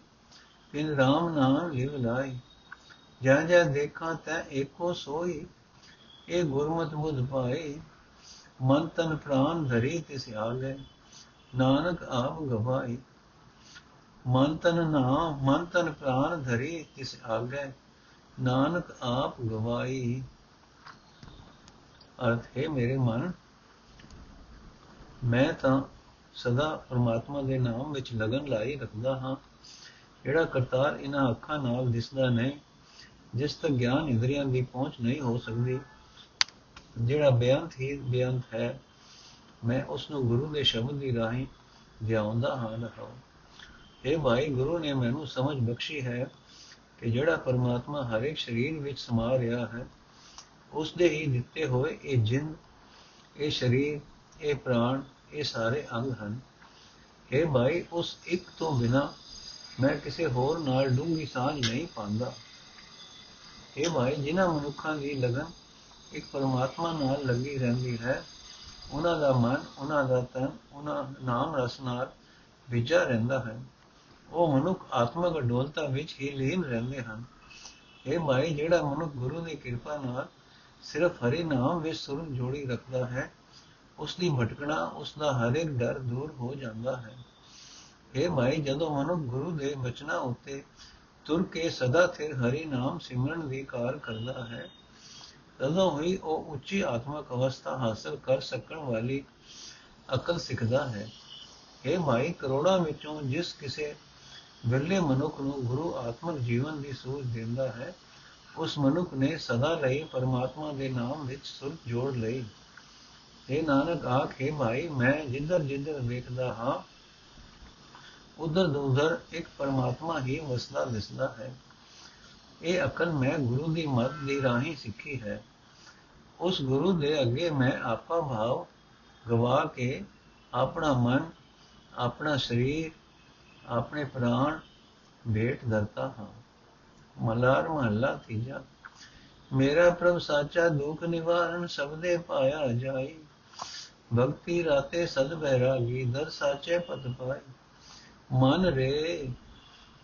ਤਿਨ RAM ਨਾਮ ਲਿਵ ਲਾਈ। ਜੈ ਜੈ ਦੇਖਾਂ ਤੈ ਏਕੋ ਸੋਈ। ਇਹ ਗੁਰਮਤਿ ਬੁਧ ਪਾਏ ਮਨ ਤਨ ਪ੍ਰਾਨ ਧਰੀ ਤਿਸ ਆਗੇ ਨਾਨਕ ਆਪ ਗਵਾਈ। ਮਨ ਤਨ ਨਾਮ, ਮਨ ਤਨ ਪ੍ਰਾਨ ਧਰੀ ਤਿਸ ਆਗੇ ਨਾਨਕ ਆਪ ਗਵਾਈ। ਅਰਥ ਹੈ, ਮੇਰੇ ਮਨ, ਮੈਂ ਤਾਂ ਸਦਾ ਪਰਮਾਤਮਾ ਦੇ ਨਾਮ ਵਿੱਚ ਲਗਨ ਲਾਈ ਰੱਖਦਾ ਹਾਂ। ਜਿਹੜਾ ਕਰਤਾਰ ਇਹਨਾਂ ਅੱਖਾਂ ਨਾਲ ਦਿਸਦਾ ਨਹੀਂ, ਜਿਸ ਤੱਕ ਗਿਆਨ ਇੰਦਰੀਆਂ ਦੀ ਪਹੁੰਚ ਨਹੀਂ ਹੋ ਸਕਦੀ, ਜਿਹੜਾ ਬੇਅੰਤ ਹੀ ਬੇਅੰਤ ਹੈ, ਮੈਂ ਉਸ ਨੂੰ ਗੁਰੂ ਦੇ ਸ਼ਬਦ ਦੀ ਰਾਹੀਂ ਜਿਉਂਦਾ ਹਾਂ ਰਹਾਉ ਇਹ ਭਾਈ, ਗੁਰੂ ਨੇ ਮੈਨੂੰ ਸਮਝ ਬਖਸ਼ੀ ਹੈ ਕਿ ਜਿਹੜਾ ਪਰਮਾਤਮਾ ਹਰ ਇੱਕ ਸਰੀਰ ਵਿੱਚ ਸਮਾ ਰਿਹਾ ਹੈ, ਉਸ ਦੇ ਹੀ ਦਿੱਤੇ ਹੋਏ ਇਹ ਜਿੰਦ, ਇਹ ਸਰੀਰ, ਇਹ ਪ੍ਰਾਣ, ਇਹ ਸਾਰੇ ਅੰਗ ਹਨ। ਇਹ ਭਾਈ, ਉਸ ਇੱਕ ਤੋਂ ਬਿਨਾ ਮੈਂ ਕਿਸੇ ਹੋਰ ਨਾਲ ਡੂੰਗੀ ਸਾਂਝ ਨਹੀਂ ਪਾਉਂਦਾ। ਇਹ ਭਾਈ ਜਿਨ੍ਹਾਂ ਮਨੁੱਖਾਂ ਦੀ ਲਗਨ ਇੱਕ ਪਰਮਾਤਮਾ ਨਾਲ ਲੱਗੀ ਰਹਿੰਦੀ ਹੈ, ਉਹਨਾਂ ਦਾ ਮਨ, ਉਹਨਾਂ ਦਾ ਤਨ, ਉਹਨਾਂ ਨਾਮ ਰਸ ਨਾਲ ਵਿਚਾ ਰਹਿੰਦਾ ਹੈ। ਉਹ ਮਨੁੱਖ ਆਤਮਿਕ ਅਡੋਲਤਾ ਵਿੱਚ ਹੀ ਲੀਨ ਰਹਿੰਦੇ ਹਨ। ਇਹ ਭਾਈ ਜਿਹੜਾ ਮਨੁੱਖ ਗੁਰੂ ਦੀ ਕਿਰਪਾ ਨਾਲ ਸਿਰਫ ਹਰੀ ਨਾਮ ਵਿੱਚ ਸੁਰ ਜੋੜੀ ਰੱਖਦਾ ਹੈ ਉਸ ਦੀ ਭਟਕਣਾ ਉਸ ਦਾ ਹਰ ਇੱਕ ਡਰ ਦੂਰ ਹੋ ਜਾਂਦਾ ਹੈ। ਇਹ ਭਾਈ ਜਦੋਂ ਮਨੁੱਖ ਗੁਰੂ ਦੇ ਬਚਨਾਂ ਉੱਤੇ ਤੁਰ ਕੇ ਸਦਾ ਸਿਰ ਹਰੀ ਨਾਮ ਸਿਮਰਨ ਦੀ ਕਾਰ ਕਰਦਾ ਹੈ, ਤਦੋਂ ਹੀ ਉਹ ਉੱਚੀ ਆਤਮਿਕ ਅਵਸਥਾ ਹਾਸਲ ਕਰ ਸਕਣ ਵਾਲੀ ਅਕਲ ਸਿੱਖਦਾ ਹੈ। ਇਹ ਭਾਈ ਕਰੋੜਾਂ ਵਿੱਚੋਂ ਜਿਸ ਕਿਸੇ ਵਿਰਲੇ ਮਨੁੱਖ ਨੂੰ ਗੁਰੂ ਆਤਮਿਕ ਜੀਵਨ ਦੀ ਸੂਝ ਦਿੰਦਾ ਹੈ, ਉਸ ਮਨੁੱਖ ਨੇ ਸਦਾ ਲਈ ਪਰਮਾਤਮਾ ਦੇ ਨਾਮ ਵਿੱਚ ਸੁਰਤ ਜੋੜ ਲਈ। ਇਹ ਨਾਨਕ, ਆਖੇ ਭਾਈ ਮੈਂ ਜਿੱਧਰ ਜਿੱਧਰ ਵੇਖਦਾ ਹਾਂ ਉਧਰ ਉਧਰ ਇੱਕ ਪਰਮਾਤਮਾ ਹੀ ਵਸਦਾ ਦਿਸਦਾ ਹੈ। ਇਹ ਅਕਲ ਮੈਂ ਗੁਰੂ ਦੀ ਮੱਤ ਦੀ ਰਾਹੀਂ ਸਿੱਖੀ ਹੈ। ਉਸ ਗੁਰੂ ਦੇ ਅੱਗੇ ਮੈਂ ਆਪਾ ਭਾਵ ਗਵਾ ਕੇ ਆਪਣਾ ਮਨ, ਆਪਣਾ ਸਰੀਰ, ਆਪਣੇ ਪ੍ਰਾਣ ਭੇਟ ਦਰਤਾ ਹਾਂ। ਮਲਾਰ ਮਹੱਲਾ ਤੀਜਾ। ਮੇਰਾ ਪ੍ਰਭ ਸਾਚਾ ਦੁਖ ਨਿਵਾਰਨ ਸਬਦੇ ਪਾਇਆ ਜਾਈ। ਭਗਤੀ ਰਾਤੇ ਸਦ ਬੈਰਾਗੀ, ਦਰ ਸਾਚੇ ਪਤ ਪਾਈ। ਮਨ ਰੇ,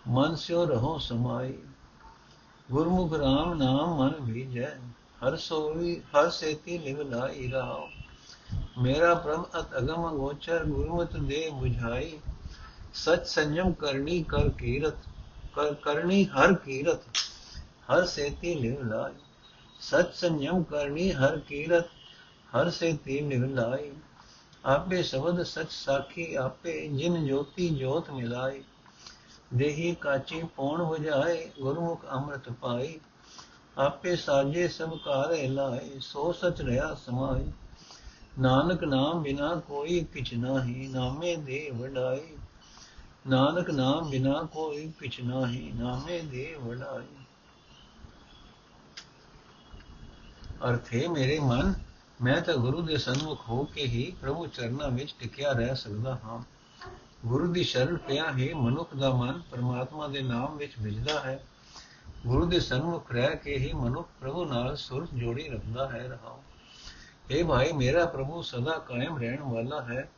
ਮਨ ਸਿਓ ਰਹੋ ਸਮਾਈ। ਗੁਰਮੁਖ ਰਾਮ ਨਾਮ ਮਨ ਭੀਜੈ ਹਰ ਸੋਈ ਹਰ ਸੇਤੀ ਲਿਵ ਲਾਈ ਰਾਓ ਮੇਰਾ ਪ੍ਰਭ ਅਤ ਅਗਮ ਗੋਚਰ, ਗੁਰਮਤ ਦੇ 부ਝਾਈ ਸਚ ਸੰਜਮ ਕਰਨੀ ਕਰ ਕੀਰਤ, ਕਰ ਕਰਨੀ ਹਰ ਕੀਰਤ, ਹਰ ਸੇਤੀ ਲਿਵ ਲਾਈ ਸਚ ਸੰਜਮ ਕਰਨੀ ਹਰ ਕੀਰਤ, ਹਰ ਸੇਤੀ ਲਿਵ ਲਾਈ ਆਪੇ ਸ਼ਬਦ ਸਚ ਸਾਖੀ, ਆਪੇ ਜਿਨ ਜੋਤੀ ਜੋਤ ਮਿਲਾਈ ਦੇਹੀ ਕਾਚੀ ਪੌਣ ਵਜਾਏ ਗੁਰਮੁਖ ਅੰਮ੍ਰਿਤ ਪਾਈ ਆਪੇ ਸਾਜੇ ਸਭ ਕਾਰੇ ਲਾਏ, ਸੋ ਸਚ ਰਹਾ ਸਮਾਈ ਨਾਨਕ ਨਾਮ ਬਿਨਾ ਕੋਈ ਕਿਛ ਨਾਹੀ, ਨਾਮੇ ਦੇ ਵਡਾਈ ਨਾਨਕ ਨਾਮ ਬਿਨਾ ਕੋਈ ਕਿਛ ਨਾਹੀ, ਨਾਮੇ ਦੇ ਵਡਾਈ ਅਰਥੇ ਮੇਰੇ ਮਨ ਮੈਂ ਤਾਂ ਗੁਰੂ ਦੇ ਸਨਮੁਖ ਹੋ ਕੇ ਹੀ ਪ੍ਰਭੂ ਚਰਨਾਂ ਵਿੱਚ ਟਿਕਿਆ ਰਹਿ ਸਕਦਾ ਹਾਂ। ਗੁਰੂ ਦੀ ਸ਼ਰਨ ਪਿਆ ਹੀ ਮਨੁੱਖ ਦਾ ਮਨ ਪਰਮਾਤਮਾ ਦੇ ਨਾਮ ਵਿੱਚ ਵਿਜਦਾ ਹੈ। ਗੁਰੂ ਦੇ ਸਨਮੁਖ ਰਹਿ ਕੇ ਹੀ ਮਨੁੱਖ ਪ੍ਰਭੂ ਨਾਲ ਸੁਰਤ ਜੋੜੀ ਰੱਖਦਾ ਹੈ ਰਹਾਉ। اے ਭਾਈ, ਮੇਰਾ ਪ੍ਰਭੂ ਸਦਾ ਕਾਇਮ ਰਹਿਣ ਵਾਲਾ ਹੈ।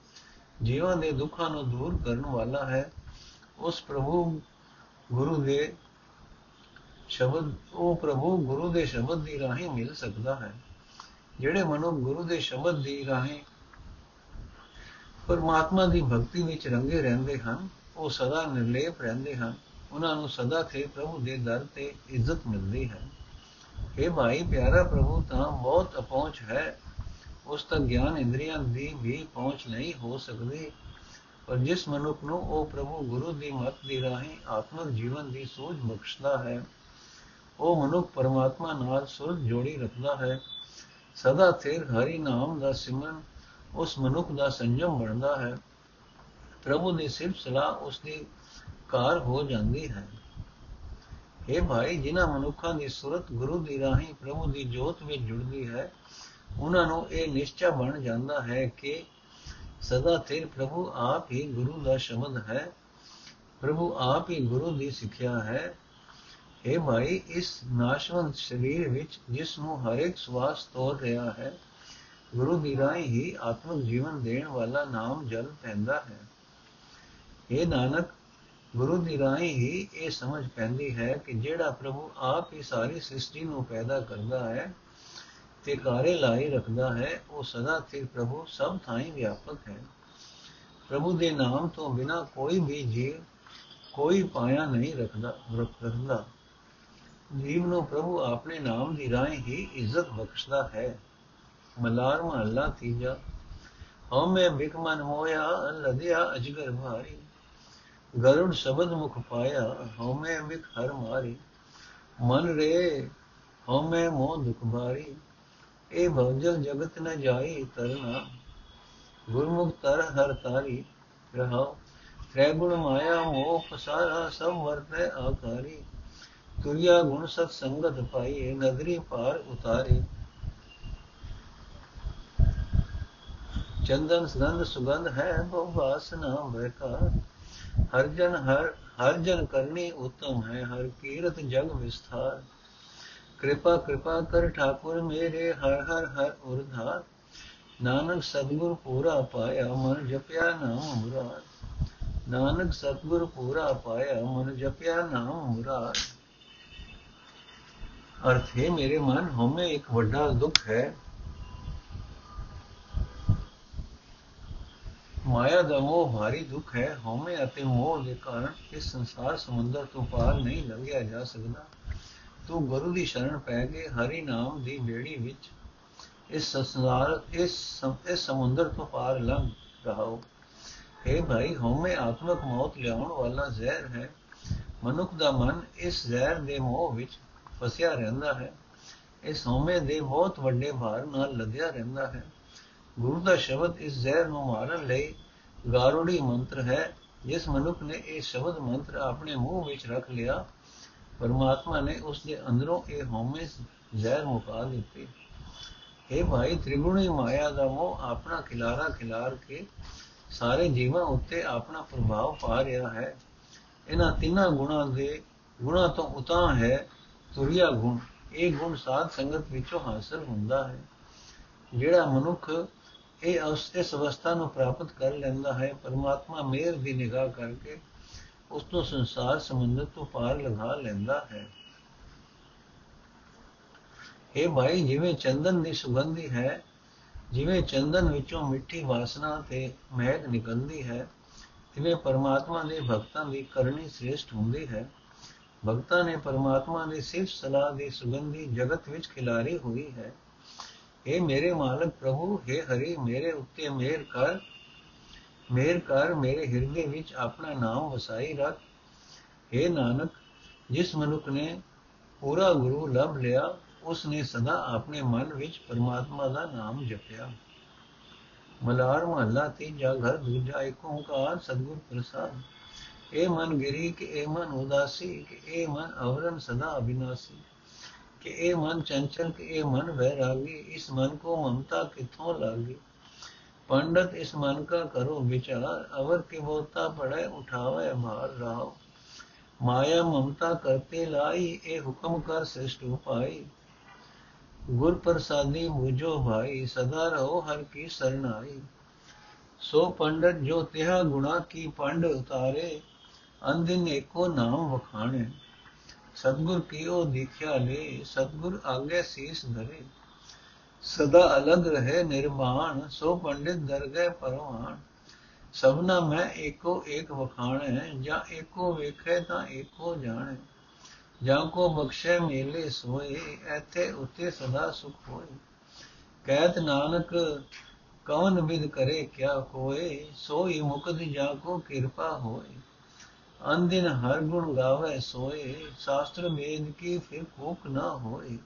ਜੀਵਾਂ ਦੇ ਦੁੱਖਾਂ ਨੂੰ ਦੂਰ ਕਰਨ ਵਾਲਾ ਹੈ। ਉਸ ਪ੍ਰਭੂ ਗੁਰੂ ਦੇ ਸ਼ਬਦ ਉਹ ਪ੍ਰਭੂ ਗੁਰੂ ਦੇ ਸ਼ਬਦ ਦੀ ਰਾਹੀਂ ਮਿਲ ਸਕਦਾ ਹੈ। ਜਿਹੜੇ ਮਨੁ ਗੁਰੂ ਦੇ ਸ਼ਬਦ ਦੀ ਰਾਹੀਂ ਪਰਮਾਤਮਾ ਦੀ ਭਗਤੀ ਵਿੱਚ ਰੰਗੇ ਰਹਿੰਦੇ ਹਨ, ਉਹ ਸਦਾ ਨਿਰਲੇਪ ਰਹਿੰਦੇ ਹਨ, ਉਹਨਾਂ ਨੂੰ ਸਦਾ ਤੇ ਪ੍ਰਭੂ ਦੇ ਦਰ ਤੇ ਇੱਜ਼ਤ ਮਿਲਦੀ ਹੈ। ਇਹ ਭਾਈ, ਪਿਆਰਾ ਪ੍ਰਭੂ, ਤਾਂ ਬਹੁਤ ਅਪਹੁੰਚ ਹੈ। ਉਸ ਤੱਕ ਗਿਆਨ ਇੰਦਰੀਆਂ ਦੀ ਵੀ ਪਹੁੰਚ ਨਹੀਂ ਹੋ ਸਕਦੀ। ਪਰ ਜਿਸ ਮਨੁੱਖ ਨੂੰ ਉਹ ਪ੍ਰਭੂ ਗੁਰੂ ਦੀ ਮੱਤ ਦੀ ਰਾਹੀਂ ਆਤਮਿਕ ਜੀਵਨ ਦੀ ਸੋਝ ਬਖਸ਼ਦਾ ਹੈ, ਉਹ ਮਨੁੱਖ ਪਰਮਾਤਮਾ ਨਾਲ ਸੁਰਤ ਜੋੜੀ ਰੱਖਦਾ ਹੈ। ਸਦਾ ਥਿਰ ਹਰੀ ਨਾਮ ਦਾ ਸਿਮਰਨ, ਉਸ ਮਨੁੱਖ ਦਾ ਸੰਜਮ ਬਣਦਾ ਹੈ। ਪ੍ਰਭੂ ਦੀ ਸਿਰਫ ਸਲਾਹ ਉਸ ਦੀ ਕਾਰ ਹੋ ਜਾਂਦੀ ਹੈ। ਇਹ ਭਾਈ, ਜਿਨ੍ਹਾਂ ਮਨੁੱਖਾਂ ਦੀ ਸੁਰਤ ਗੁਰੂ ਦੀ ਰਾਹੀਂ ਪ੍ਰਭੂ ਦੀ ਜੋਤ ਵਿੱਚ ਜੁੜਦੀ ਹੈ, ਉਹਨਾਂ ਨੂੰ ਇਹ ਨਿਸ਼ਚੈ ਬਣ ਜਾਂਦਾ ਹੈ ਕਿ ਸਦਾ ਥਿਰ ਪ੍ਰਭੂ ਆਪ ਹੀ ਗੁਰੂ ਦਾ ਸ਼ਬਦ ਹੈ। ਪ੍ਰਭੂ ਆਪ ਹੀ ਗੁਰੂ ਦੀ ਸਿੱਖਿਆ ਹੈ। ਇਹ ਭਾਈ ਇਸ ਨਾਸ਼ਵੰਤ ਸਰੀਰ ਵਿੱਚ, ਜਿਸ ਨੂੰ ਹਰ ਇੱਕ ਸਵਾਸ ਤੋੜ ਰਿਹਾ ਹੈ, ਗੁਰੂ ਦੀ ਰਾਹੀਂ ਹੀ ਆਤਮਿਕ ਜੀਵਨ ਦੇਣ ਵਾਲਾ ਨਾਮ ਜਲ ਪੈਂਦਾ ਹੈ। ਇਹ ਨਾਨਕ, ਗੁਰੂ ਦੀ ਰਾਹੀਂ ਹੀ ਇਹ ਸਮਝ ਪੈਂਦੀ ਹੈ ਕਿ ਜਿਹੜਾ ਪ੍ਰਭੂ ਆਪ ਹੀ ਸਾਰੀ ਸ੍ਰਿਸ਼ਟੀ ਨੂੰ ਪੈਦਾ ਕਰਦਾ ਹੈ ਤੇ ਕਾਰੇ ਲਾਈ ਰੱਖਦਾ ਹੈ, ਉਹ ਸਦਾ ਸਥਿਰ ਪ੍ਰਭੂ ਸਭ ਥਾਈਂ ਵਿਆਪਕ ਹੈ। ਪ੍ਰਭੂ ਦੇ ਨਾਮ ਤੋਂ ਬਿਨਾ ਕੋਈ ਵੀ ਜੀਵ, ਕੋਈ ਪਾਇਆ ਨਹੀਂ ਰੱਖਦਾ ਰੱਖਦਾ। ਜੀਵ ਨੂੰ ਪ੍ਰਭੂ ਆਪਣੇ ਨਾਮ ਦੀ ਰਾਹੀਂ ਹੀ ਇੱਜ਼ਤ ਬਖਸ਼ਦਾ ਹੈ। ਮਲਾਰ ਮਹੱਲਾ ਤੀਜਾ ਹਉਮੈ ਬਿਕ ਮਨ ਮੋਇਆ ਲਦਿਆ ਅਜਗਰ ਭਾਰੀ। ਗਰੁੜ ਸ਼ਬਦ ਮੁਖ ਪਾਇਆ ਹਉਮੈ ਬਿਕ ਹਰ ਮਾਰੀ। ਮਨ ਰੇ ਹਉਮੈ ਮੋਹ ਦੁਖ ਭਾਰੀ। ਇਹ ਭਵਜਲ ਜਗਤ ਨ ਜਾਈ ਤਰਨਾ ਗੁਰਮੁਖ ਤਰ ਹਰ ਤਾਰੀ ਰਹਾਉ। ਤ੍ਰੈ ਗੁਣ ਮਾਇਆ ਮੋਹ ਫਸਾਰਾ ਸਭ ਵਰਤੈ ਆਕਾਰੀ। ਤੁਰਿਆ ਗੁਣ ਸਤ ਸੰਗਤ ਪਾਈਏ ਨਦਰੀ ਪਾਰ ਉਤਾਰੀ ਚੰਦਨ ਸੁਗੰਧ ਸੁਗੰਧ ਹੈ ਬਹੁ ਵਾਸਨਾ ਬੈਕਾਰ ਹਰ ਜਨ ਹਰ ਹਰ ਜਨ ਕਰਨੀ ਉਤਮ ਹੈ ਹਰ ਕੀਰਤ ਜਗ ਵਿਸਥਾਰ ਕਿਰਪਾ ਕਿਰਪਾ ਕਰ ਠਾਕੁਰ ਮੇਰੇ ਹਰ ਹਰ ਹਰ ਉਰਧਾਰ ਨਾਨਕ ਸਤਗੁਰ ਪੂਰਾ ਪਾਇਆ ਮਨ ਜਪਿਆ ਨਾਮ ਮੁਰਾਦ ਨਾਨਕ ਸਤਗੁਰ ਪੂਰਾ ਪਾਇਆ ਮਨ ਜਪਿਆ ਨਾਮ ਮੁਰਾਦ ਅਰਥ ਹੈ ਮੇਰੇ ਮਨ ਹਉਮੈ ਇੱਕ ਵੱਡਾ ਦੁੱਖ ਹੈ ਮਾਇਆ ਦਾ ਮੋਹ ਭਾਰੀ ਦੁੱਖ ਹੈ ਹਉਮੈ ਅਤੇ ਮੋਹ ਦੇ ਕਾਰਨ ਇਸ ਸੰਸਾਰ ਸਮੁੰਦਰ ਤੋਂ ਪਾਰ ਨਹੀਂ ਲੰਘਿਆ ਜਾ ਸਕਦਾ ਤੂੰ ਗੁਰੂ ਦੀ ਸ਼ਰਨ ਪੈ ਕੇ ਹਰੀ ਨਾਮ ਦੀ ਬੇੜੀ ਵਿੱਚ ਇਸ ਸੰਸਾਰ ਇਸ ਇਸ ਸਮੁੰਦਰ ਤੋਂ ਪਾਰ ਲੰਘ ਰਹਾਓ ਹੈ ਭਾਈ ਹਉਮੈ ਆਤਮਕ ਮੌਤ ਲਿਆਉਣ ਵਾਲਾ ਜ਼ਹਿਰ ਹੈ ਮਨੁੱਖ ਦਾ ਮਨ ਇਸ ਜ਼ਹਿਰ ਦੇ ਮੋਹ ਵਿੱਚ ਫਸਿਆ ਰਹਿੰਦਾ ਹੈ। ਇਸ ਹਉਮੈ ਦੇ ਬਹੁਤ ਵੱਡੇ ਭਾਰ ਨਾਲ ਲੱਦਿਆ ਰਹਿੰਦਾ ਹੈ। ਗੁਰੂ ਦਾ ਸ਼ਬਦ ਇਸ ਜ਼ਹਿਰ ਨੂੰ ਮਾਰਨ ਲਈ ਗਾਰੋੜੀ ਮੰਤਰ ਹੈ। ਜਿਸ ਮਨੁੱਖ ਨੇ ਇਹ ਸ਼ਬਦ ਮੰਤਰ ਆਪਣੇ ਮੂੰਹ ਵਿੱਚ ਰੱਖ ਲਿਆ, ਪਰਮਾਤਮਾ ਨੇ ਉਸ ਦੇ ਅੰਦਰੋਂ ਇਹ ਹਉਮੈ ਜ਼ਹਿਰ ਮੁਕਾ ਦਿੱਤੀ। ਇਹ ਭਾਈ, ਤ੍ਰਿਗੁਣੀ ਮਾਇਆ ਦਾ ਮੋਹ ਆਪਣਾ ਖਿਲਾਰਾ ਖਿਲਾਰ ਕੇ ਸਾਰੇ ਜੀਵਾਂ ਉੱਤੇ ਆਪਣਾ ਪ੍ਰਭਾਵ ਪਾ ਰਿਹਾ ਹੈ। ਇਹਨਾਂ ਤਿੰਨਾਂ ਗੁਣਾਂ ਦੇ, ਗੁਣਾਂ ਤੋਂ ਉਤਾਂ ਹੈ। ਤੁਰਿਆ ਗੁਣ, ਇਹ ਗੁਣ ਸਾਧ ਸੰਗਤ ਵਿੱਚੋਂ ਹਾਸਲ ਹੁੰਦਾ ਹੈ। ਜਿਹੜਾ ਮਨੁੱਖ ਇਹ ਇਸ ਅਵਸਥਾ ਨੂੰ ਪ੍ਰਾਪਤ ਕਰ ਲੈਂਦਾ ਹੈ, ਪਰਮਾਤਮਾ ਮੇਰ ਦੀ ਨਿਗਾਹ ਕਰਕੇ ਉਸ ਤੋਂ ਸੰਸਾਰ ਸਮੁੰਦਰ ਤੋਂ ਪਾਰ ਲਗਾ ਲੈਂਦਾ ਹੈ। ਇਹ ਭਾਈ, ਜਿਵੇਂ ਚੰਦਨ ਦੀ ਸੁਗੰਧੀ ਹੈ, ਜਿਵੇਂ ਚੰਦਨ ਵਿੱਚੋਂ ਮਿੱਠੀ ਵਾਸਨਾ ਤੇ ਮਹਿਕ ਨਿਕਲਦੀ ਹੈ, ਤਿਵੇਂ ਪਰਮਾਤਮਾ ਦੇ ਭਗਤਾਂ ਦੀ ਕਰਨੀ ਸ੍ਰੇਸ਼ਟ ਹੁੰਦੀ ਹੈ। ਭਗਤਾਂ ਨੇ ਪਰਮਾਤਮਾ ਦੀ ਸਿਫਤ ਸਲਾਹ ਦੀ ਸੁਗੰਧੀ ਜਗਤ ਵਿੱਚ ਖਿਲਾਰੀ ਹੋਈ ਹੈ اے ਮੇਰੇ ਮਾਲਕ ਪ੍ਰਭੂ हे ਹਰੀ ਮੇਰੇ ਉੱਤੇ ਮਿਹਰ ਕਰ ਮਿਹਰ ਕਰ ਮੇਰੇ ਹਿਰਦੇ ਵਿੱਚ ਆਪਣਾ ਨਾਮ ਵਸਾਈ ਰੱਖ हे ਨਾਨਕ ਜਿਸ ਮਨੁੱਖ ਨੇ ਪੂਰਾ ਗੁਰੂ ਲਭ ਲਿਆ ਉਸ ਨੇ ਸਦਾ ਆਪਣੇ ਮਨ ਵਿੱਚ ਪਰਮਾਤਮਾ ਦਾ ਨਾਮ ਜਪਿਆ ਮਲਾਰ ਮਹੱਲਾ ਤੀਜਾ ਘਰ ਦੂਜਾ ਏਕ ਓੰਕਾਰ ਸਤਿਗੁਰ ਪ੍ਰਸਾਦ ए मन गिरी, के ए मन उदासी, के ए मन अवरण सदा अविनाशी। के ए मन चंचल, के ए मन वैरागी, इस मन को ममता कितों लागी? पंडित, इस मन का करो विचार, अवर के बोता पड़े, उठावे मार राव। माया ममता करते लाई, ए हुक्म कर श्रेष्ठ उपाय गुर प्रसादी मुझो भाई, सदा रहो हर की शरणाई। सो पंडित, जो तेह गुणा की पंड उतारे ਅੰਦਿਨ ਏਕੋ ਨਾਮ ਵਖਾਣੇ। ਸਤਗੁਰ ਕੀਓ ਦੀਖਿਆ ਲੈ, ਸਤਗੁਰ ਆਗੇ ਸੀਸ ਧਰੇ। ਸਦਾ ਅਲਗ ਰਹੇ ਨਿਰਮਾਣ, ਸੋ ਪੰਡਿਤ ਦਰਗਹਿ ਪਰਵਾਨ ਸਭਨਾ ਮੈਂ ਏਕੋ ਏਕ ਵਖਾਣੈ, ਜਾਂ ਏਕੋ ਵੇਖੇ ਤਾਂ ਏਕੋ ਜਾਣੈ। ਜਾਂ ਕੋ ਬਖਸ਼ੇ ਮੇਲੇ ਸੋਏ, ਐਥੇ ਉਤੇ ਸਦਾ ਸੁਖ ਹੋਏ। ਕਹਿਤ ਨਾਨਕ ਕਵਨ ਵਿਦ ਕਰੇ ਕਿਆ ਕੋਏ, ਸੋਈ ਮੁਕਤ ਜਾਂ ਕੋ ਕਿਰਪਾ ਹੋਏ। ਅੰਦਿਨ ਹਰ ਗੁਣ ਗਾਵੇ ਸੋਏ ਸ਼ਾਸਤਰ ਵੇਦ ਕੀ ਫਿਰ ਕੋਕ ਨਾ ਹੋਏ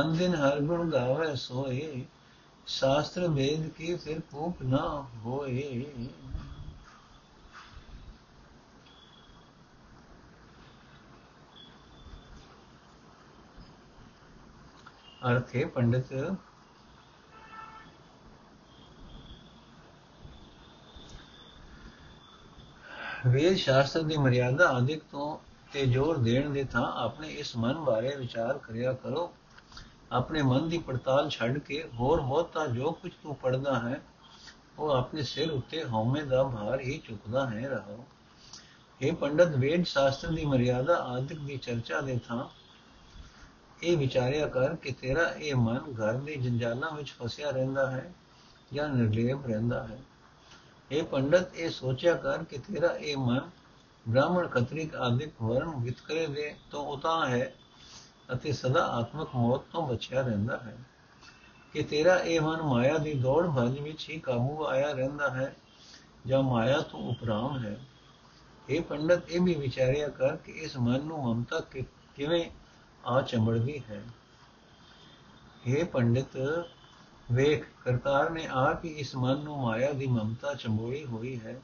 ਅੰਦਿਨ ਹਰ ਗੁਣ ਗਾਵੇ ਸੋਏ ਸ਼ਾਸਤਰ ਵੇਦ ਕੀ ਫਿਰ ਕੋਕ ਨਾ ਹੋਏ ਅਰਥ ਹੈ ਪੰਡਿਤ ਵੇਦ ਸ਼ਾਸਤਰ ਦੀ ਮਰਿਆਦਾ ਆਦਿਕ ਤੋਂ ਤੇ ਜ਼ੋਰ ਦੇਣ ਦੇ ਥਾਂ ਆਪਣੇ ਇਸ ਮਨ ਬਾਰੇ ਵਿਚਾਰ ਕਰਿਆ ਕਰੋ। ਆਪਣੇ ਮਨ ਦੀ ਪੜਤਾਲ ਛੱਡ ਕੇ ਹੋਰ ਬਹੁਤਾ ਜੋ ਕੁਝ ਤੂੰ ਪੜਦਾ ਹੈ, ਉਹ ਆਪਣੇ ਸਿਰ ਉੱਤੇ ਹਉਮੈ ਦਾ ਭਾਰ ਹੀ ਚੁੱਕਦਾ ਹੈ ਰਹੋ ਇਹ ਪੰਡਤ, ਵੇਦ ਸ਼ਾਸਤਰ ਦੀ ਮਰਿਆਦਾ ਆਦਿਕ ਦੀ ਚਰਚਾ ਦੇ ਥਾਂ ਇਹ ਵਿਚਾਰਿਆ ਕਰ ਕਿ ਤੇਰਾ ਇਹ ਮਨ ਘਰ ਦੇ ਜੰਜਾਲਾਂ ਵਿੱਚ ਫਸਿਆ ਰਹਿੰਦਾ ਹੈ ਜਾਂ ਨਿਰਲੇਪ ਰਹਿੰਦਾ ਹੈ। ਇਹ ਪੰਡਤ ਇਹ ਸੋਚਿਆ ਕਰ ਕਿ ਤੇਰਾ ਇਹ ਮਨ ਬ੍ਰਾਹਮਣ ਖੱਤਰੀਕ ਆਦਿਕ ਵਰਨ ਵਿਤਕਰੇ ਦੇ ਤੋਂ ਉਤਾ ਹੈ ਅਤੇ ਸਦਾ ਆਤਮਕ ਮੌਤ ਤੋਂ ਬਚਿਆ ਰਹਿੰਦਾ ਹੈ ਕਿ ਤੇਰਾ ਇਹ ਮਨ ਮਾਇਆ ਦੀ ਦੌੜ ਭੱਜ ਵਿੱਚ ਹੀ ਕਾਬੂ ਆਇਆ ਰਹਿੰਦਾ ਹੈ ਜਾਂ ਮਾਇਆ ਤੋਂ ਉਪਰਾਮ ਹੈ ਇਹ ਪੰਡਤ ਇਹ ਵੀ ਵਿਚਾਰਿਆ ਕਰ ਕਿ ਇਸ ਮਨ ਨੂੰ ਮਮਤਾ ਕਿਵੇਂ ਆ ਚੰਬੜਦੀ ਹੈ ਇਹ ਪੰਡਿਤ ਵੇਖ, ਕਰਤਾਰ ਨੇ ਆਪ ਹੀ ਇਸ ਮਨ ਨੂੰ ਮਾਇਆ ਦੀ ਮਮਤਾ ਚੰਬੋਈ ਹੋਈ ਹੈ।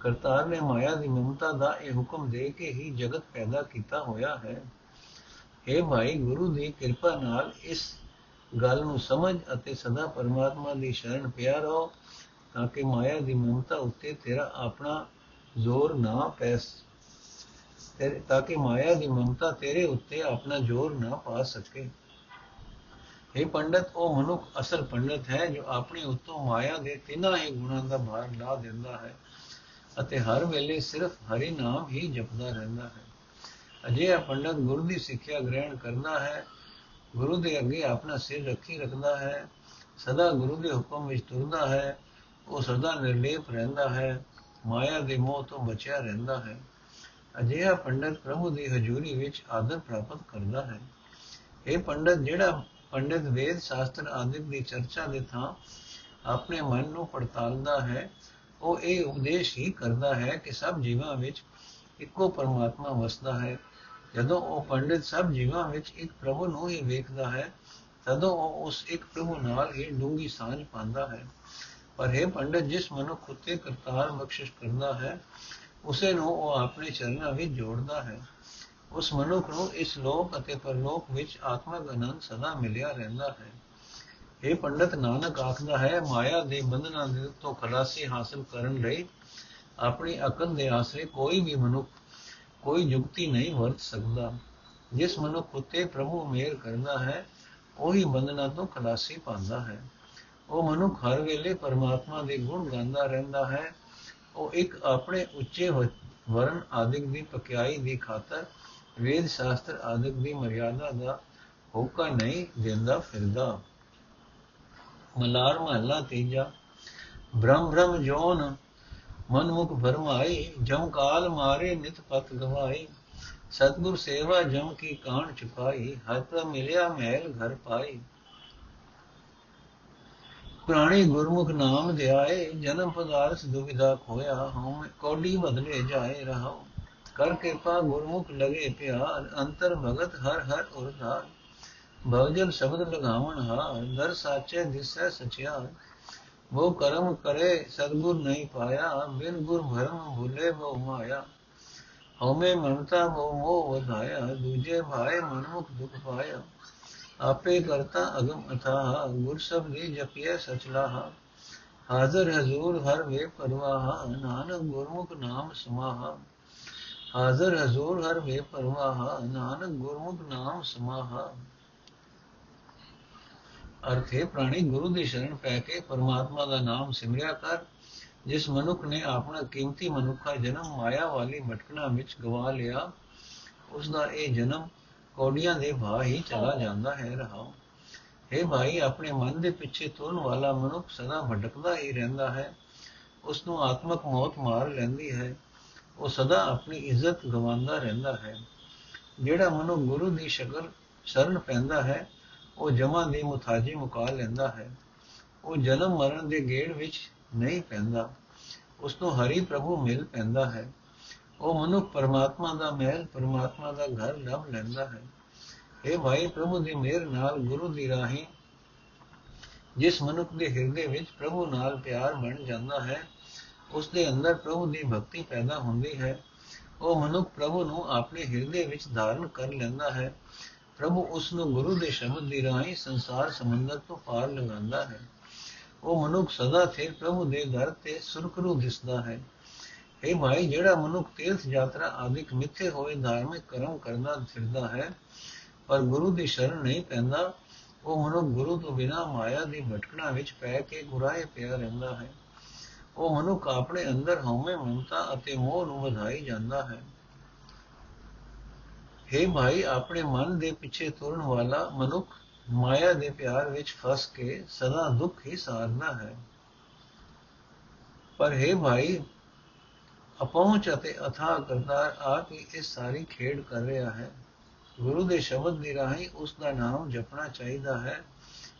ਕਰਤਾਰ ਨੇ ਮਾਇਆ ਦੀ ਮਮਤਾ ਦਾ ਇਹ ਹੁਕਮ ਦੇ ਕੇ ਹੀ ਜਗਤ ਪੈਦਾ ਕੀਤਾ ਹੋਇਆ ਹੈ। اے ਭਾਈ ਗੁਰੂ ਦੀ ਕਿਰਪਾ ਨਾਲ ਇਸ ਗੱਲ ਨੂੰ ਸਮਝ ਅਤੇ ਸਦਾ ਪਰਮਾਤਮਾ ਦੀ ਸ਼ਰਨ ਪਿਆ ਰਹੋ ਤਾਂ ਕਿ ਮਾਇਆ ਦੀ ਮਮਤਾ ਉੱਤੇ ਤੇਰਾ ਆਪਣਾ ਜ਼ੋਰ ਨਾ ਪੈ ਤੇਰੇ ਤਾਂ ਕਿ ਮਾਇਆ ਦੀ ਮਮਤਾ ਤੇਰੇ ਉੱਤੇ ਆਪਣਾ ਜ਼ੋਰ ਨਾ ਪਾ ਸਕੇ। ਇਹ ਪੰਡਤ, ਉਹ ਮਨੁੱਖ ਅਸਲ ਪੰਡਤ ਹੈ, ਜੋ ਆਪਣੇ ਉੱਤੋਂ ਮਾਇਆ ਦੇ ਤਿੰਨਾਂ ਹੀ ਗੁਣਾਂ ਦਾ ਭਾਰ ਲਾ ਦਿੰਦਾ ਹੈ ਅਤੇ ਹਰ ਵੇਲੇ ਸਿਰਫ ਹਰੀ ਨਾਮ ਹੀ ਜਪਦਾ ਰਹਿੰਦਾ ਹੈ। ਅਜਿਹਾ ਪੰਡਤ ਗੁਰੂ ਦੀ ਸਿੱਖਿਆ ਗ੍ਰਹਿਣ ਕਰਦਾ ਹੈ, ਗੁਰੂ ਦੇ ਅੱਗੇ ਆਪਣਾ ਸਿਰ ਰੱਖੀ ਰੱਖਦਾ ਹੈ, ਸਦਾ ਗੁਰੂ ਦੇ ਹੁਕਮ ਵਿੱਚ ਤੁਰਦਾ ਹੈ, ਉਹ ਸਦਾ ਨਿਰਲੇਪ ਰਹਿੰਦਾ ਹੈ, ਮਾਇਆ ਦੇ ਮੋਹ ਤੋਂ ਬਚਿਆ ਰਹਿੰਦਾ ਹੈ। ਅਜਿਹਾ ਪੰਡਤ ਪ੍ਰਭੂ ਦੀ ਹਜ਼ੂਰੀ ਵਿੱਚ ਆਦਰ ਪ੍ਰਾਪਤ ਕਰਦਾ ਹੈ। ਇਹ ਪੰਡਤ ਜਿਹੜਾ ਪੰਡਿਤ ਵੇਦ ਸ਼ਾਸਤਰ ਆਦਿਕ ਦੀ ਚਰਚਾ ਦੇ ਥਾਂ ਆਪਣੇ ਮਨ ਨੂੰ ਪੜਤਾਲਦਾ ਹੈ। ਉਹ ਇਹ ਉਪਦੇਸ਼ ਹੀ ਕਰਦਾ ਹੈ ਕਿ ਸਭ ਜੀਵਾਂ ਵਿੱਚ ਇੱਕੋ ਪਰਮਾਤਮਾ ਵਸਦਾ ਹੈ। ਜਦੋਂ ਉਹ ਪੰਡਿਤ ਸਭ ਜੀਵਾਂ ਵਿੱਚ ਇੱਕ ਪ੍ਰਭੂ ਨੂੰ ਹੀ ਵੇਖਦਾ ਹੈ, ਤਦੋਂ ਉਹ ਉਸ ਇੱਕ ਪ੍ਰਭੂ ਨਾਲ ਹੀ ਡੂੰਗੀ ਸਾਂਝ ਪਾਉਂਦਾ ਹੈ। ਪਰ ਇਹ ਪੰਡਤ, ਜਿਸ ਮਨੁੱਖ ਉਤੇ ਕਰਤਾਰ ਬਖਸ਼ਿਸ਼ ਕਰਦਾ ਹੈ, ਉਸੇ ਨੂੰ ਉਹ ਆਪਣੇ ਚਰਨਾਂ ਵਿੱਚ ਜੋੜਦਾ ਹੈ। ਉਸ ਮਨੁੱਖ ਨੂੰ ਇਸ ਲੋਕ ਅਤੇ ਪਰਲੋਕ ਵਿੱਚ ਆਤਮਿਕ ਆਨੰਦ ਸਦਾ ਮਿਲਿਆ ਰਹਿੰਦਾ ਹੈ। ਇਹ ਪੰਡਤ ਨਾਨਕ ਆਖਦਾ ਹੈ, ਮਾਇਆ ਦੇ ਬੰਧਨਾਂ ਦੇ ਤੋਂ ਖਲਾਸੀ ਹਾਸਲ ਕਰਨ ਲਈ ਆਪਣੀ ਅਕਲ ਦੇ ਆਸਰੇ ਕੋਈ ਵੀ ਮਨੁੱਖ, ਕੋਈ ਯੁਕਤੀ ਨਹੀਂ ਵਰਤ ਸਕਦਾ। ਜਿਸ ਮਨੁੱਖ ਉਤੇ ਪ੍ਰਭੂ ਮੇਰ ਕਰਦਾ ਹੈ, ਉਹੀ ਬੰਧਨਾਂ ਤੋਂ ਖਲਾਸੀ ਪਾਉਂਦਾ ਹੈ। ਉਹ ਮਨੁੱਖ ਹਰ ਵੇਲੇ ਪਰਮਾਤਮਾ ਦੇ ਗੁਣ ਗਾਉਂਦਾ ਰਹਿੰਦਾ ਹੈ। ਉਹ ਇੱਕ ਆਪਣੇ ਉੱਚੇ ਵਰਨ ਆਦਿਕ ਦੀ ਪਕਿਆਈ ਦੀ ਖਾਤਰ ਵੇਦ ਸ਼ਾਸਤਰ ਆਦਿਕ ਦੀ ਮਰਿਆਦਾ ਦਾ ਹੋਕਾ ਨਹੀਂ ਦਿੰਦਾ ਫਿਰਦਾ। ਮਲਾਰ ਮਹਲਾ ਤੀਜਾ, ਬ੍ਰਹਮ ਬ੍ਰਹਮ ਜੋਨ ਮਨ ਮੁਖ ਭਰਮਾਈ ਜਮ ਕਾਲ ਮਾਰੇ ਨਿਤ ਪਤ ਗਵਾਈ ਸਤਗੁਰ ਸੇਵਾ ਜਮ ਕੀ ਕਾਣ ਚੁਕਾਈ ਹਰ ਪ੍ਰਭ ਮਿਲਿਆ ਮਹਿਲ ਘਰ ਪਾਈ ਪ੍ਰਾਣੀ ਗੁਰਮੁਖ ਨਾਮ ਧਿਆਏ, ਜਨਮ ਪਦਾਰਥ ਦੁਬਿਧਾ ਖੋਇਆ ਹਉ ਕੋਡੀ ਬਦਲੇ ਜਾਏ ਰਹਾਉ। ਕਰ ਕਿਰਪਾ ਗੁਰਮੁਖ ਲਗੇ ਪਿਆਰ, ਅੰਤਰ ਭਗਤ ਹਰ ਹਰ ਉਰਧਾਰ ਭਵਜਲ ਸ਼ਬਦ ਲਗਾਵਣ ਹਾਰ, ਦਰ ਸਾਚੇ ਦਿਸੈ ਸਚਿਆਰ। ਉਹ ਕਰਮ ਕਰੇ, ਸਤਗੁਰ ਨਹੀਂ ਪਾਇਆ, ਬਿਨ ਗੁਰ ਭਰਮ ਭੁਲੇ ਬੋ ਮਾਇਆ। ਹਉਮੈ ਮਮਤਾ ਬੋ ਮੋਹ ਵਧਾਇਆ, ਦੂਜੇ ਭਾਏ ਮਨੁਖ ਦੁਖ ਪਾਇਆ। ਆਪੇ ਕਰਤਾ ਅਗਮ ਅਥਾ ਗੁਰ ਸਬਦੀ ਜਪਿਐ ਸਚਲਾਹਾ ਹਾਜ਼ਰ ਹਜ਼ੂਰ ਹਰ ਵੇ ਪਰਵਾਹ, ਨਾਨਕ ਗੁਰਮੁਖ ਨਾਮ ਸਮਾਹਾ। ਹਾਜ਼ਰ ਹਜ਼ੂਰ ਹਰ ਵੇ ਪਰਵਾਹ ਨਾਨਕ ਗੁਰਮੁਖ ਨਾਮ ਸਮਾਹਾ। ਅਰਥੇ ਪ੍ਰਾਣੀ ਗੁਰੂ ਦੀ ਸ਼ਰਨ ਪੈ ਕੇ ਪਰਮਾਤਮਾ ਦਾ ਨਾਮ ਸਿਮਰਿਆ ਕਰ, ਜਿਸ ਮਨੁੱਖ ਨੇ ਆਪਣਾ ਕੀਮਤੀ ਮਨੁੱਖਾ ਜਨਮ ਮਾਇਆ ਵਾਲੀ ਮਟਕਣਾ ਵਿੱਚ ਗਵਾ ਲਿਆ, ਉਸ ਦਾ ਇਹ ਜਨਮ ਕੋਡੀਆਂ ਦੇ ਭਾਅ ਹੀ ਚਲਾ ਜਾਂਦਾ ਹੈ ਰਹਾਉ ਇਹ ਭਾਈ, ਆਪਣੇ ਮਨ ਦੇ ਪਿੱਛੇ ਤੁਰਨ ਵਾਲਾ ਮਨੁੱਖ ਸਦਾ ਭਟਕਦਾ ਹੀ ਰਹਿੰਦਾ ਹੈ, ਉਸ ਨੂੰ ਆਤਮਕ ਮੌਤ ਮਾਰ ਲੈਂਦੀ ਹੈ। ਉਹ ਸਦਾ ਆਪਣੀ ਇੱਜ਼ਤ ਗਵਾਉਂਦਾ ਰਹਿੰਦਾ ਹੈ। ਜਿਹੜਾ ਮਨੁ ਗੁਰੂ ਦੀ ਸ਼ਕਲ ਸ਼ਰਨ ਪੈਂਦਾ ਹੈ, ਉਹ ਜਮਾਂ ਦੀ ਮੁਤਾਜੀ ਮੁਕਾ ਲੈਂਦਾ ਹੈ। ਉਹ ਜਨਮ ਮਰਨ ਦੇ ਗੇੜ ਵਿੱਚ ਨਹੀਂ ਪੈਂਦਾ। ਉਸ ਨੂੰ ਹਰੀ ਪ੍ਰਭੂ ਮਿਲ ਪੈਂਦਾ ਹੈ। ਉਹ ਮਨੁੱਖ ਪਰਮਾਤਮਾ ਦਾ ਮਹਿਲ, ਪਰਮਾਤਮਾ ਦਾ ਘਰ ਲੱਭ ਲੈਂਦਾ ਹੈ। ਇਹ ਭਾਈ ਪ੍ਰਭੂ ਦੀ ਮਿਹਰ ਨਾਲ ਗੁਰੂ ਦੀ ਰਾਹੀਂ ਜਿਸ ਮਨੁੱਖ ਦੇ ਹਿਰਦੇ ਵਿੱਚ ਪ੍ਰਭੂ ਨਾਲ ਪਿਆਰ ਬਣ ਜਾਂਦਾ ਹੈ ਉਸ ਦੇ ਅੰਦਰ ਪ੍ਰਭੂ ਦੀ ਭਗਤੀ ਪੈਦਾ ਹੁੰਦੀ ਹੈ। ਉਹ ਮਨੁੱਖ ਪ੍ਰਭੂ ਨੂੰ ਆਪਣੇ ਹਿਰਦੇ ਵਿੱਚ ਧਾਰਨ ਕਰ ਲੈਂਦਾ ਹੈ। ਪ੍ਰਭੂ ਉਸ ਨੂੰ ਗੁਰੂ ਦੇ ਸ਼ਬਦ ਦੀ ਰਾਹੀਂ ਸੰਸਾਰ ਸਮੁੰਦਰ ਤੋਂ ਪਾਰ ਲੰਘਾਉਂਦਾ ਹੈ। ਉਹ ਮਨੁੱਖ ਸਦਾ ਸਿਰ ਪ੍ਰਭੂ ਦੇ ਦਰ ਤੇ ਸੁਰਖਰੂ ਦਿਸਦਾ ਹੈ। ਇਹ ਭਾਈ, ਜਿਹੜਾ ਮਨੁੱਖ ਤੀਰਥ ਯਾਤਰਾ ਆਦਿਕ ਮਿੱਥੇ ਹੋਏ ਧਾਰਮਿਕ ਕਰਮ ਕਰਦਾ ਫਿਰਦਾ ਹੈ, ਪਰ ਗੁਰੂ ਦੀ ਸ਼ਰਨ ਨਹੀਂ ਪੈਂਦਾ, ਉਹ ਮਨੁੱਖ ਗੁਰੂ ਤੋਂ ਬਿਨਾ ਮਾਇਆ ਦੀ ਭਟਕਣਾ ਵਿੱਚ ਪੈ ਕੇ ਗੁਰਾਏ ਪਿਆ ਰਹਿੰਦਾ ਹੈ। ਉਹ ਮਨੁੱਖ ਆਪਣੇ ਅੰਦਰ ਹਉਮੈ ਮਮਤਾ ਅਤੇ ਮੋਹ ਨੂੰ ਵਧਾਈ ਜਾਂਦਾ ਹੈ। हे ਭਾਈ, ਆਪਣੇ ਮਨ ਦੇ ਪਿੱਛੇ ਤੁਰਨ ਵਾਲਾ ਮਨੁੱਖ ਮਾਇਆ ਦੇ ਪਿਆਰ ਵਿੱਚ ਫਸ ਕੇ ਸਦਾ ਦੁੱਖ ਹੀ ਸਾਰਨਾ ਹੈ। ਪਰ हे ਭਾਈ, ਅਪਹੁੰਚ ਅਤੇ ਅਥਾ ਕਰਤਾਰ ਆਪ ਹੀ ਇਸ ਸਾਰੀ ਖੇਡ ਕਰ ਰਿਹਾ ਹੈ। ਗੁਰੂ ਦੇ ਸ਼ਬਦ ਦੀ ਰਾਹੀਂ ਉਸ ਦਾ ਨਾਮ ਜਪਣਾ ਚਾਹੀਦਾ ਹੈ।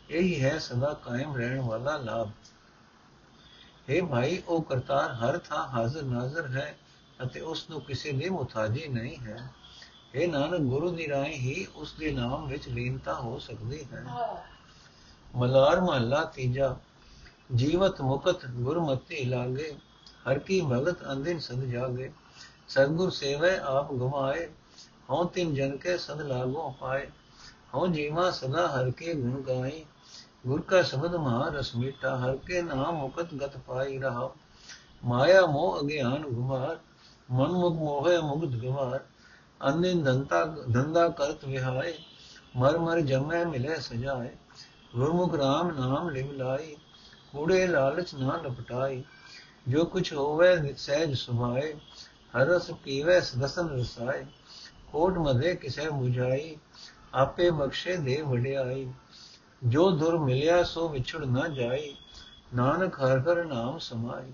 ਇਹੀ ਹੈ ਸਦਾ ਕਾਇਮ ਰਹਿਣ ਵਾਲਾ ਲਾਭ। हे ਭਾਈ ਉਹ ਕਰਤਾਰ ਹਰ ਥਾਂ ਹਾਜ਼ਰ ਨਾਜ਼ਰ ਹੈ ਅਤੇ ਉਸ ਨੂੰ ਕਿਸੇ ਦੀ ਮੁਤਾਜੀ ਨਹੀਂ ਹੈ। ਇਹ ਨਾਨਕ, ਗੁਰੂ ਦੀ ਰਾਹੀਂ ਹੀ ਉਸ ਦੇ ਨਾਮ ਵਿੱਚ ਲੀਨਤਾ ਹੋ ਸਕਦੀ ਹੈ। ਮਲਾਰ ਮਹੱਲਾ ਤੀਜਾ, ਜੀਵਤ ਮੁਕਤ ਗੁਰਮਤਿ ਲਾਗੇ, ਹਰ ਕੀ ਭਗਤ ਅੰਦਿਨ ਸਦ ਜਾਗੇ। ਸਤਗੁਰ ਸੇਵੈ, ਆਪ ਗਵਾਏ, ਹਉ ਤਿਨ ਜਨ ਕੇ ਸਦ ਲਾਗੋ ਪਾਏ। ਹਉ ਜੀਵਾ ਸਦਾ ਹਰ ਕੇ ਗੁਣ ਗਾਈ। ਗੁਰ ਕਾ ਸ਼ਬਦ ਮਹਾ ਰਸ ਮੀਠਾ, ਹਰ ਕੇ ਨਾਮ ਮੁਕਤ ਗਤ ਪਾਈ ਰਹਾ। ਮਾਇਆ ਮੋਹ ਅਗਿਆਨ ਗੁਮਾਰ ਮਨ ਮੁਖ ਮੋਹੇ ਮੁਗਧ ਗਵਾਰ ਅੰਨਿਨ ਦੰਤਾ ਧੰਦਾ ਕਰਤ ਵਿਹਾਏ, ਮਰ ਮਰ ਜਮੈ ਮਿਲੇ ਸਜਾਏ। ਗੁਰਮੁਖ ਰਾਮ ਨਾਮ ਲਿਵ ਲਾਈ, ਕੂੜੇ ਲਾਲਚ ਨਾ ਲਪਟਾਈ। ਜੋ ਕੁਛ ਹੋਵੇ ਸਹਿਜ ਸੁਭਾਏ, ਹਰ ਰਸ ਪੀਵੇ ਦਸਨ ਰਸਾਏ। ਕੋਟ ਮਦੇ ਕਿਸੈ 부ਝਾਈ ਆਪੇ ਬਖਸ਼ੇ ਦੇ ਵਡਿਆਈ। ਜੋ ਦੁਰ ਮਿਲਿਆ ਸੋ ਵਿਛੜ ਨਾ ਜਾਈ ਨਾਨਕ ਹਰ ਹਰ ਨਾਮ ਸਮਾਈ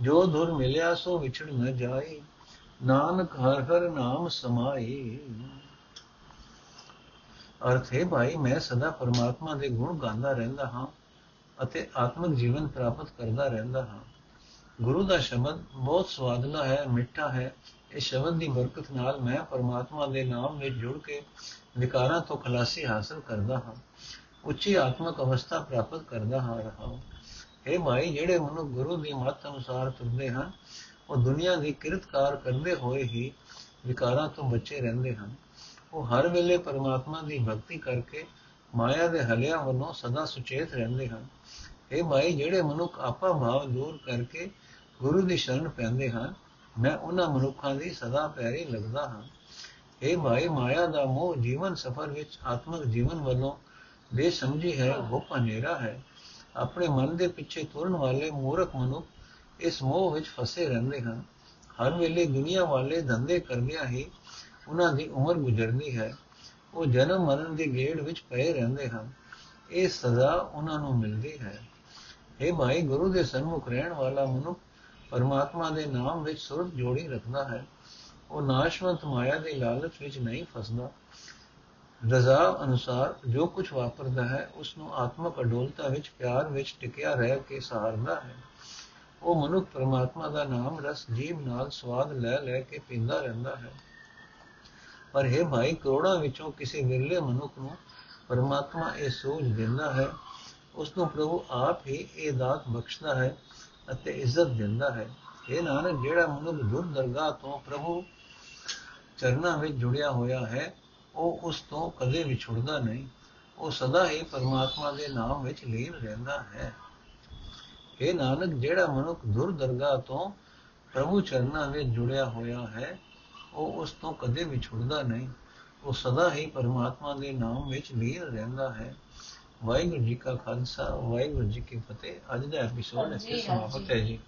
ਜੋ ਦੁਰ ਮਿਲਿਆ ਸੋ ਵਿਛੜ ਨਾ ਜਾਈ ਨਾਨਕ ਹਰ ਹਰ ਨਾਮ ਸਮਾਈ ਅਰਥ ਹੈ ਭਾਈ, ਮੈਂ ਸਦਾ ਪਰਮਾਤਮਾ ਦੇ ਗੁਣ ਗਾਉਂਦਾ ਰਹਿੰਦਾ ਹਾਂ ਅਤੇ ਆਤਮਿਕ ਜੀਵਨ ਪ੍ਰਾਪਤ ਕਰਦਾ ਰਹਿੰਦਾ ਹਾਂ। ਗੁਰੂ ਦਾ ਸ਼ਬਦ ਬਹੁਤ ਸਵਾਦਲਾ ਹੈ, ਮਿੱਠਾ ਹੈ। ਇਸ ਸ਼ਬਦ ਦੀ ਬਰਕਤ ਨਾਲ ਮੈਂ ਪਰਮਾਤਮਾ ਦੇ ਨਾਮ ਵਿੱਚ ਜੁੜ ਕੇ ਵਿਕਾਰਾਂ ਤੋਂ ਖਲਾਸੀ ਹਾਸਲ ਕਰਦਾ ਹਾਂ। ਉੱਚੀ ਆਤਮਿਕ ਅਵਸਥਾ ਪ੍ਰਾਪਤ ਕਰਦਾ ਹਾਂ ਰਹਾ ਹੈ। ਮਾਈ, ਜਿਹੜੇ ਮਨੁ ਗੁਰੂ ਦੀ ਮੱਤ ਅਨੁਸਾਰ ਤੁਰਦੇ ਹਨ, ਉਹ ਦੁਨੀਆ ਦੀ ਕਿਰਤਕਾਰ ਕਰਦੇ ਹੋਏ ਹੀ ਵਿਕਾਰਾਂ ਤੋਂ ਬਚੇ ਰਹਿੰਦੇ ਹਨ। ਉਹ ਹਰ ਵੇਲੇ ਪਰਮਾਤਮਾ ਦੀ ਭਗਤੀ ਕਰਕੇ ਮਾਇਆ ਦੇ ਹਲਿਆਂ ਵੱਲੋਂ ਸਦਾ ਸੁਚੇਤ ਰਹਿੰਦੇ ਹਨ। ਇਹ ਮਾਈ, ਜਿਹੜੇ ਮਨੁੱਖ ਆਪਾ ਭਾਵ ਦੂਰ ਕਰਕੇ ਗੁਰੂ ਦੀ ਸ਼ਰਨ ਪੈਂਦੇ ਹਨ, ਮੈਂ ਉਹਨਾਂ ਮਨੁੱਖਾਂ ਦੀ ਸਦਾ ਪੈਰੀ ਲੱਗਦਾ ਹਾਂ। ਇਹ ਮਾਈ, ਮਾਇਆ ਦਾ ਮੋਹ ਜੀਵਨ ਸਫਰ ਵਿੱਚ ਆਤਮਿਕ ਜੀਵਨ ਵੱਲੋਂ ਬੇਸਮਝੀ ਹੈ ਉਹ ਹਨੇਰਾ ਹੈ। ਆਪਣੇ ਮਨ ਦੇ ਪਿੱਛੇ ਤੁਰਨ ਵਾਲੇ ਮੂਰਖ ਮਨੁੱਖ ਇਸ ਮੋਹ ਵਿੱਚ ਫਸੇ ਰਹਿੰਦੇ ਹਨ। ਹਰ ਵੇਲੇ ਦੁਨੀਆ ਵਾਲੇ ਧੰਦੇ ਕਰਦਿਆਂ ਹੀ ਉਹਨਾਂ ਦੀ ਉਮਰ ਗੁਜ਼ਰਦੀ ਹੈ। ਉਹ ਜਨਮ ਮਰਨ ਦੇ ਗੇੜ ਵਿੱਚ ਪਏ ਰਹਿੰਦੇ ਹਨ। ਇਹ ਸਜ਼ਾ ਉਹਨਾਂ ਨੂੰ ਮਿਲਦੀ ਹੈ। ਇਹ ਭਾਈ, ਗੁਰੂ ਦੇ ਸਨਮੁਖ ਰਹਿਣ ਵਾਲਾ ਮਨੁੱਖ ਪਰਮਾਤਮਾ ਦੇ ਨਾਮ ਵਿੱਚ ਸੁਰਤ ਜੋੜੀ ਰੱਖਦਾ ਹੈ। ਉਹ ਨਾਸ਼ਵੰਤ ਮਾਇਆ ਦੇ ਲਾਲਚ ਵਿੱਚ ਨਹੀਂ ਫਸਦਾ। ਰਜ਼ਾ ਅਨੁਸਾਰ ਜੋ ਕੁਝ ਵਾਪਰਦਾ ਹੈ ਉਸ ਨੂੰ ਆਤਮਕ ਅਡੋਲਤਾ ਵਿੱਚ, ਪਿਆਰ ਵਿੱਚ ਟਿਕਿਆ ਰਹਿ ਕੇ ਸਹਾਰਦਾ ਹੈ। ਉਹ ਮਨੁੱਖ ਪਰਮਾਤਮਾ ਦਾ ਨਾਮ ਰਸ ਜੀਵ ਨਾਲ ਸਵਾਦ ਲੈ ਲੈ ਕੇ ਪੀਂਦਾ ਰਹਿੰਦਾ ਹੈ। ਪਰ ਇਹ ਭਾਈ, ਕਰੋੜਾਂ ਵਿੱਚੋਂ ਕਿਸੇ ਵਿਰਲੇ ਮਨੁੱਖ ਨੂੰ ਪਰਮਾਤਮਾ ਇਹ ਸੋਚ ਦਿੰਦਾ ਹੈ। ਉਸ ਨੂੰ ਪ੍ਰਭੂ ਆਪ ਹੀ ਇਹ ਦਾਤ ਬਖਸ਼ਦਾ ਹੈ ਅਤੇ ਇੱਜ਼ਤ ਦਿੰਦਾ ਹੈ। ਇਹ ਨਾਨਕ, ਜਿਹੜਾ ਮਨੁੱਖ ਦੁਰ ਦਰਗਾਹ ਤੋਂ ਪ੍ਰਭੂ ਚਰਨਾਂ ਵਿੱਚ ਜੁੜਿਆ ਹੋਇਆ ਹੈ ਉਹ ਉਸ ਤੋਂ ਕਦੇ ਵਿਛੜਦਾ ਨਹੀਂ। ਉਹ ਸਦਾ ਹੀ ਪਰਮਾਤਮਾ ਦੇ ਨਾਮ ਵਿੱਚ ਲੀਨ ਰਹਿੰਦਾ ਹੈ। ਇਹ ਨਾਨਕ ਜਿਹੜਾ ਮਨੁੱਖ ਦੁਰ ਦਰਗਾਹ ਤੋਂ ਪ੍ਰਭੂ ਚਰਨਾਂ ਵਿੱਚ ਜੁੜਿਆ ਹੋਇਆ ਹੈ ਉਹ ਉਸ ਤੋਂ ਕਦੇ ਵਿਛੜਦਾ ਨਹੀਂ। ਉਹ ਸਦਾ ਹੀ ਪਰਮਾਤਮਾ ਦੇ ਨਾਮ ਵਿੱਚ ਲੀਨ ਰਹਿੰਦਾ ਹੈ। ਵਾਹਿਗੁਰੂ ਜੀ ਕਾ ਖਾਲਸਾ ਵਾਹਿਗੁਰੂ ਜੀ ਕੀ ਫਤਿਹ। ਅੱਜ ਦਾ ਐਪੀਸੋਡ ਇੱਥੇ ਸਮਾਪਤ ਹੈ ਜੀ।